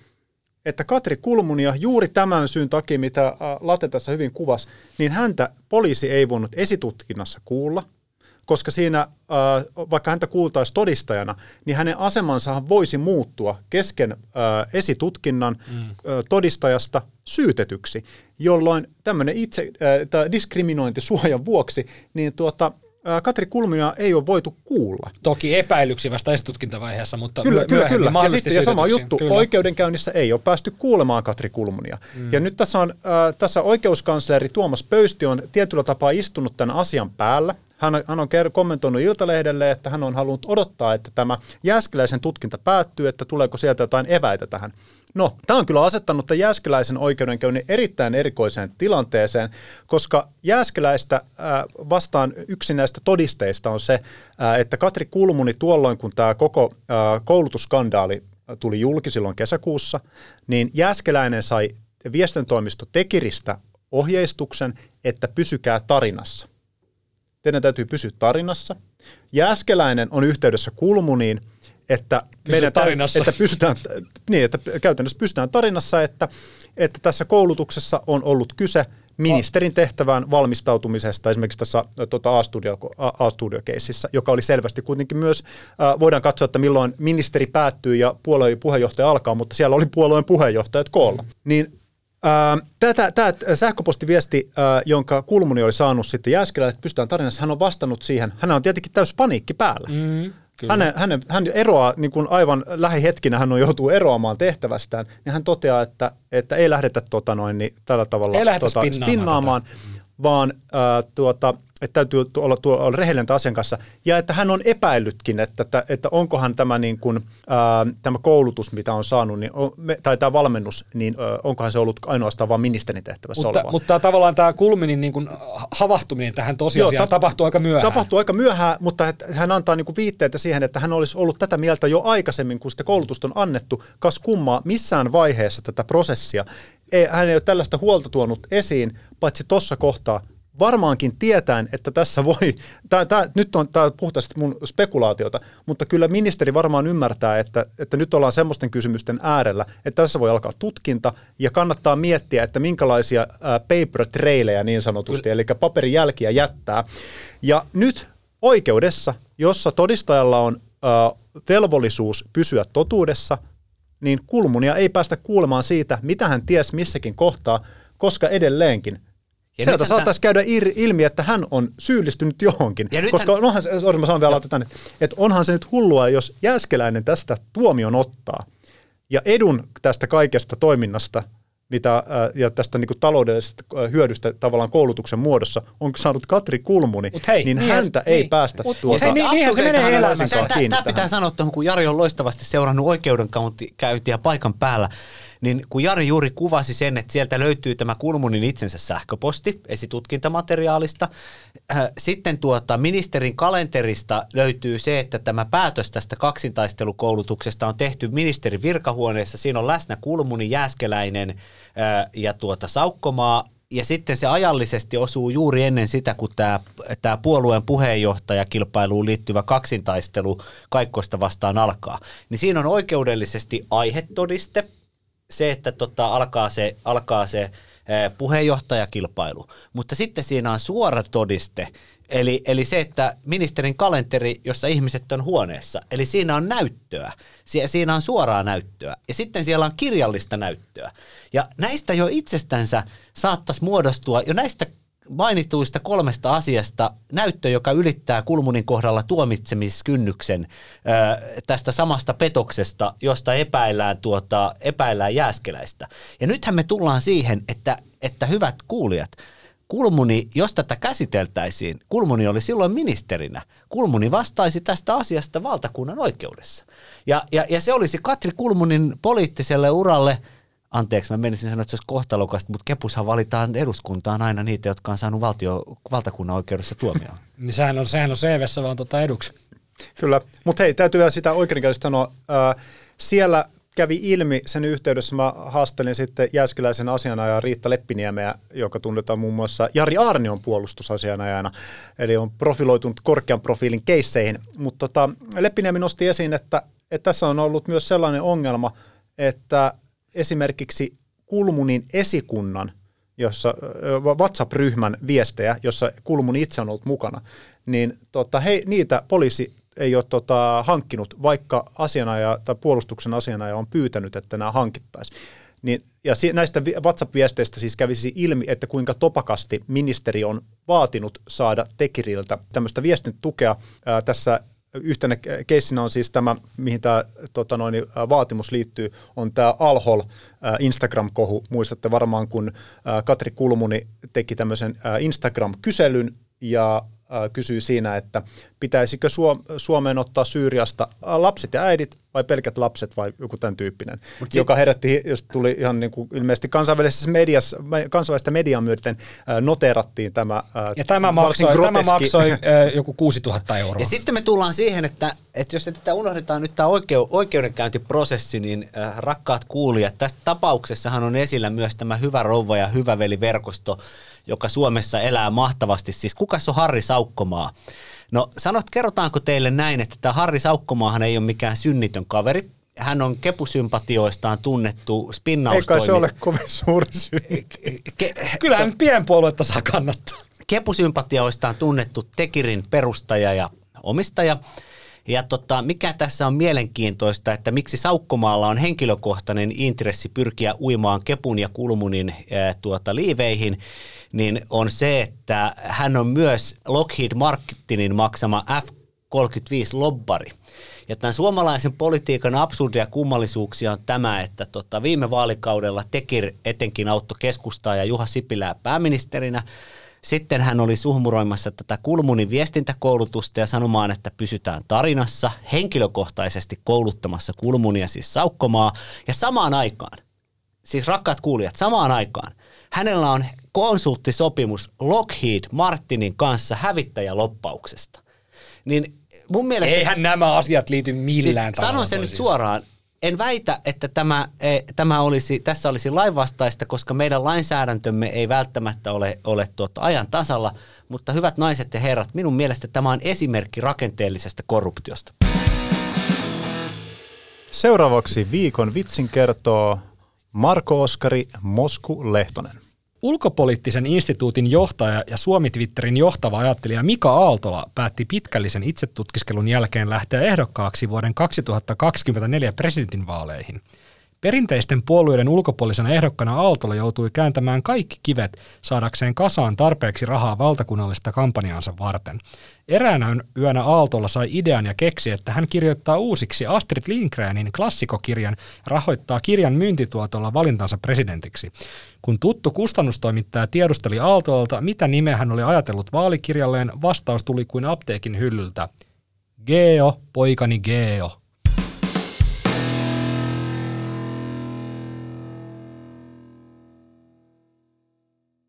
että Katri Kulmunia juuri tämän syyn takia, mitä äh, Late tässä hyvin kuvasi, niin häntä poliisi ei voinut esitutkinnassa kuulla, koska siinä, äh, vaikka häntä kuultaisi todistajana, niin hänen asemansa voisi muuttua kesken äh, esitutkinnan mm. äh, todistajasta syytetyksi, jolloin tämmöinen itse, äh, diskriminointisuojan vuoksi, niin tuota, Katri Kulmunia ei ole voitu kuulla. Toki epäilyksi vasta esitutkintavaiheessa, mutta Kyllä, kyllä, kyllä. Ja, sitten, ja sama juttu, Kyllä. oikeudenkäynnissä ei ole päästy kuulemaan Katri Kulmunia. Mm. Ja nyt tässä on, äh, tässä oikeuskansleri Tuomas Pöysti on tietyllä tapaa istunut tämän asian päällä. Hän, on- hän on ker- kommentoinut Iltalehdelle, että hän on halunnut odottaa, että tämä Jääskeläisen tutkinta päättyy, että tuleeko sieltä jotain eväitä tähän. No, tämä on kyllä asettanut tämän Jääskeläisen oikeudenkäynnin erittäin erikoiseen tilanteeseen, koska Jääskeläistä äh, vastaan yksi näistä todisteista on se, äh, että Katri Kulmuni tuolloin, kun tämä koko äh, koulutusskandaali tuli julki silloin kesäkuussa, niin Jääskeläinen sai viestintätoimisto Tekiristä ohjeistuksen, että pysykää tarinassa. Teidän täytyy pysyä tarinassa. Jääskeläinen on yhteydessä Kulmuniin, että, Pysy meidän tarinassa. että pysytään, niin, että käytännössä pysytään tarinassa, että, että tässä koulutuksessa on ollut kyse ministerin tehtävään valmistautumisesta esimerkiksi tässä tuota, A-studio, A-studio-keississä, joka oli selvästi kuitenkin myös, äh, voidaan katsoa, että milloin ministeri päättyy ja puolueen puheenjohtaja alkaa, mutta siellä oli puolueen puheenjohtajat koolla. Niin tämä sähköpostiviesti, äh, jonka Kulmuni oli saanut sitten Jääskelälle, että pystytään tarinassa, hän on vastannut siihen. Hän on tietenkin täys paniikki päällä. Mm, kyllä. Hänen, hän eroaa niin kuin aivan lähihetkinä, hän on joutuu eroamaan tehtävästään, niin hän toteaa, että, että ei lähdetä tota noin, niin tällä tavalla Ei tota, spinnaamaan spinnaamaan vaan äh, tuota, että täytyy olla, tu- olla rehellinen asian kanssa. Ja että hän on epäillytkin, että, että, että onkohan tämä, niin kuin, ää, tämä koulutus, mitä on saanut, niin on, me, tai tämä valmennus, niin ää, onkohan se ollut ainoastaan vain ministerin tehtävässä Mutta, oleva. mutta tavallaan tämä Kulminin niin kuin havahtuminen tähän tosiasiaan Joo, tap- tapahtuu aika myöhään. Tapahtuu aika myöhään, mutta hän antaa niinku viitteitä siihen, että hän olisi ollut tätä mieltä jo aikaisemmin, kun sitä koulutusta on annettu. Kas kummaa, missään vaiheessa tätä prosessia ei, hän ei ole tällaista huolta tuonut esiin, paitsi tuossa kohtaa, varmaankin tietäen, että tässä voi, tää, tää, nyt on tämä puhtaasti mun spekulaatiota, mutta kyllä ministeri varmaan ymmärtää, että, että nyt ollaan semmoisten kysymysten äärellä, että tässä voi alkaa tutkinta ja kannattaa miettiä, että minkälaisia ää, paper trailejä niin sanotusti, eli paperijälkiä jättää. Ja nyt oikeudessa, jossa todistajalla on ää, velvollisuus pysyä totuudessa, niin kulmunia ei päästä kuulemaan siitä, mitä hän ties missäkin kohtaa, koska edelleenkin Ja Sieltä saattaisi käydä ilmi, että hän on syyllistynyt johonkin. Ja Koska onhan se, sorry, mä sanon vielä tänne, että onhan se nyt hullua, jos Jääskeläinen tästä tuomion ottaa ja edun tästä kaikesta toiminnasta mitä, ää, ja tästä niin kuin taloudellisesta ää, hyödystä tavallaan koulutuksen muodossa on saanut Katri Kulmuni, Mut hei, niin niin- häntä niin. ei päästä Mut- tuota, hei, niin- niinhän se menee elämässä. Tämä pitää tähän. sanoa tuohon, kun Jari on loistavasti seurannut oikeudenkäyntiä paikan päällä, niin kun Jari juuri kuvasi sen, että sieltä löytyy tämä Kulmunin itsensä sähköposti esitutkintamateriaalista, äh, sitten tuota, ministerin kalenterista löytyy se, että tämä päätös tästä kaksintaistelukoulutuksesta on tehty ministerin virkahuoneessa, siinä on läsnä Kulmuni, Jääskeläinen äh, ja tuota Saukkomaa, ja sitten se ajallisesti osuu juuri ennen sitä, kun tämä, tämä puolueen puheenjohtajakilpailuun liittyvä kaksintaistelu Kaikkoista vastaan alkaa. Niin siinä on oikeudellisesti aihetodiste, se, että tota, alkaa se, alkaa se eh, puheenjohtajakilpailu. Mutta sitten siinä on suora todiste, eli, eli se, että ministerin kalenteri, jossa ihmiset on huoneessa, eli siinä on näyttöä, Sie- siinä on suoraa näyttöä, ja sitten siellä on kirjallista näyttöä. Ja näistä jo itsestänsä saattaisi muodostua, jo näistä mainituista kolmesta asiasta näyttö, joka ylittää Kulmunin kohdalla tuomitsemiskynnyksen ö, tästä samasta petoksesta, josta epäillään, tuota, epäillään jääskeläistä. Ja nythän me tullaan siihen, että, että hyvät kuulijat, Kulmuni, jos tätä käsiteltäisiin, Kulmuni oli silloin ministerinä. Kulmuni vastaisi tästä asiasta valtakunnan oikeudessa. Ja, ja, ja se olisi Katri Kulmunin poliittiselle uralle – anteeksi, mä menisin sanoa, että se olisi kohtalokasta, mutta Kepushan valitaan eduskuntaan aina niitä, jotka on saanut valtio, valtakunnan oikeudessa tuomioon. [laughs] Niin sehän on, sehän on CVssä vaan tota eduksi. Kyllä, mutta hei, täytyy vielä sitä oikeudenkäynnistä sanoa. Ää, siellä kävi ilmi sen yhteydessä, mä haastelin sitten Jääskeläisen asianajaja Riitta Leppiniemeä, joka tunnetaan muun muassa Jari Arnion puolustusasianajana, eli on profiloitunut korkean profiilin keisseihin. Mutta tota, Leppiniemi nosti esiin, että, että tässä on ollut myös sellainen ongelma, että esimerkiksi Kulmunin esikunnan jossa WhatsApp-ryhmän viestejä, jossa Kulmun itse on ollut mukana, niin tota, he, niitä poliisi ei ole tota, hankkinut, vaikka asianaja tai puolustuksen asianaja on pyytänyt, että nämä hankittaisiin. Niin, ja näistä vi- WhatsApp-viesteistä siis kävisi ilmi, että kuinka topakasti ministeri on vaatinut saada Tekiriltä tämmöistä viestintätukea. Ää, tässä yhtenä ke- keissinä on siis tämä, mihin tämä tota noin, vaatimus liittyy, on tämä Alhol Instagram-kohu. Muistatte varmaan, kun Katri Kulmuni teki tämmöisen Instagram-kyselyn ja ää, kysyi siinä, että pitäisikö Suomeen ottaa Syyriasta lapset ja äidit vai pelkät lapset vai joku tämän tyyppinen, Mut joka herätti, jos tuli ihan niin kuin ilmeisesti kansainvälisessä mediassa, kansainvälistä mediaa myöten noteerattiin tämä. Ja tämä maksoi, groteski... tämä maksoi [laughs] joku 6000 euroa. Ja sitten me tullaan siihen, että, että jos tätä unohdetaan nyt tämä oikeu, oikeudenkäyntiprosessi, niin rakkaat kuulijat, tästä tapauksessahan on esillä myös tämä hyvä rouva ja hyvä veli verkosto, joka Suomessa elää mahtavasti. Siis kuka on Harri Saukkomaa? No sanot, kerrotaanko teille näin, että tämä Harri Saukkomaahan ei ole mikään synnitön kaveri. Hän on kepusympatioistaan tunnettu spinnaustoimi. Eikä se ole kovin suuri syy. Ke- Kyllähän pienpuoluetta saa kannattaa. Kepusympatioistaan tunnettu Tekirin perustaja ja omistaja. Ja tota, mikä tässä on mielenkiintoista, että miksi Saukkomaalla on henkilökohtainen intressi pyrkiä uimaan Kepun ja Kulmunin ää, tuota, liiveihin, niin on se, että hän on myös Lockheed Martinin maksama F-35-lobbari. Ja tämän suomalaisen politiikan absurdia kummallisuuksia on tämä, että tota, viime vaalikaudella Tekir etenkin auttoi keskustaa ja Juha Sipilää pääministerinä. Sitten hän oli suhmuroimassa tätä Kulmunin viestintäkoulutusta ja sanomaan, että pysytään tarinassa, henkilökohtaisesti kouluttamassa Kulmunia, siis Saukkomaa. Ja samaan aikaan, siis rakkaat kuulijat, samaan aikaan hänellä on konsulttisopimus Lockheed Martinin kanssa hävittäjäloppauksesta. Niin mun mielestä... Eihän nämä asiat liity millään siis tavalla. Sanon sen nyt suoraan. En väitä, että tämä, e, tämä olisi, tässä olisi lainvastaista, koska meidän lainsäädäntömme ei välttämättä ole, ole tuota ajan tasalla, mutta hyvät naiset ja herrat, minun mielestä tämä on esimerkki rakenteellisesta korruptiosta. Seuraavaksi viikon vitsin kertoo Marko Oskari Mosku Lehtonen. Ulkopoliittisen instituutin johtaja ja Suomi-Twitterin johtava ajattelija Mika Aaltola päätti pitkällisen itsetutkiskelun jälkeen lähteä ehdokkaaksi vuoden 2024 presidentinvaaleihin. Perinteisten puolueiden ulkopuolisena ehdokkana Aaltola joutui kääntämään kaikki kivet saadakseen kasaan tarpeeksi rahaa valtakunnallista kampanjaansa varten. Eräänä yönä Aaltolla sai idean ja keksi, että hän kirjoittaa uusiksi Astrid Lindgrenin klassikokirjan ja rahoittaa kirjan myyntituotolla valintansa presidentiksi. Kun tuttu kustannustoimittaja tiedusteli Aaltolta, mitä nimeä hän oli ajatellut vaalikirjalleen, vastaus tuli kuin apteekin hyllyltä. Geo, poikani Geo.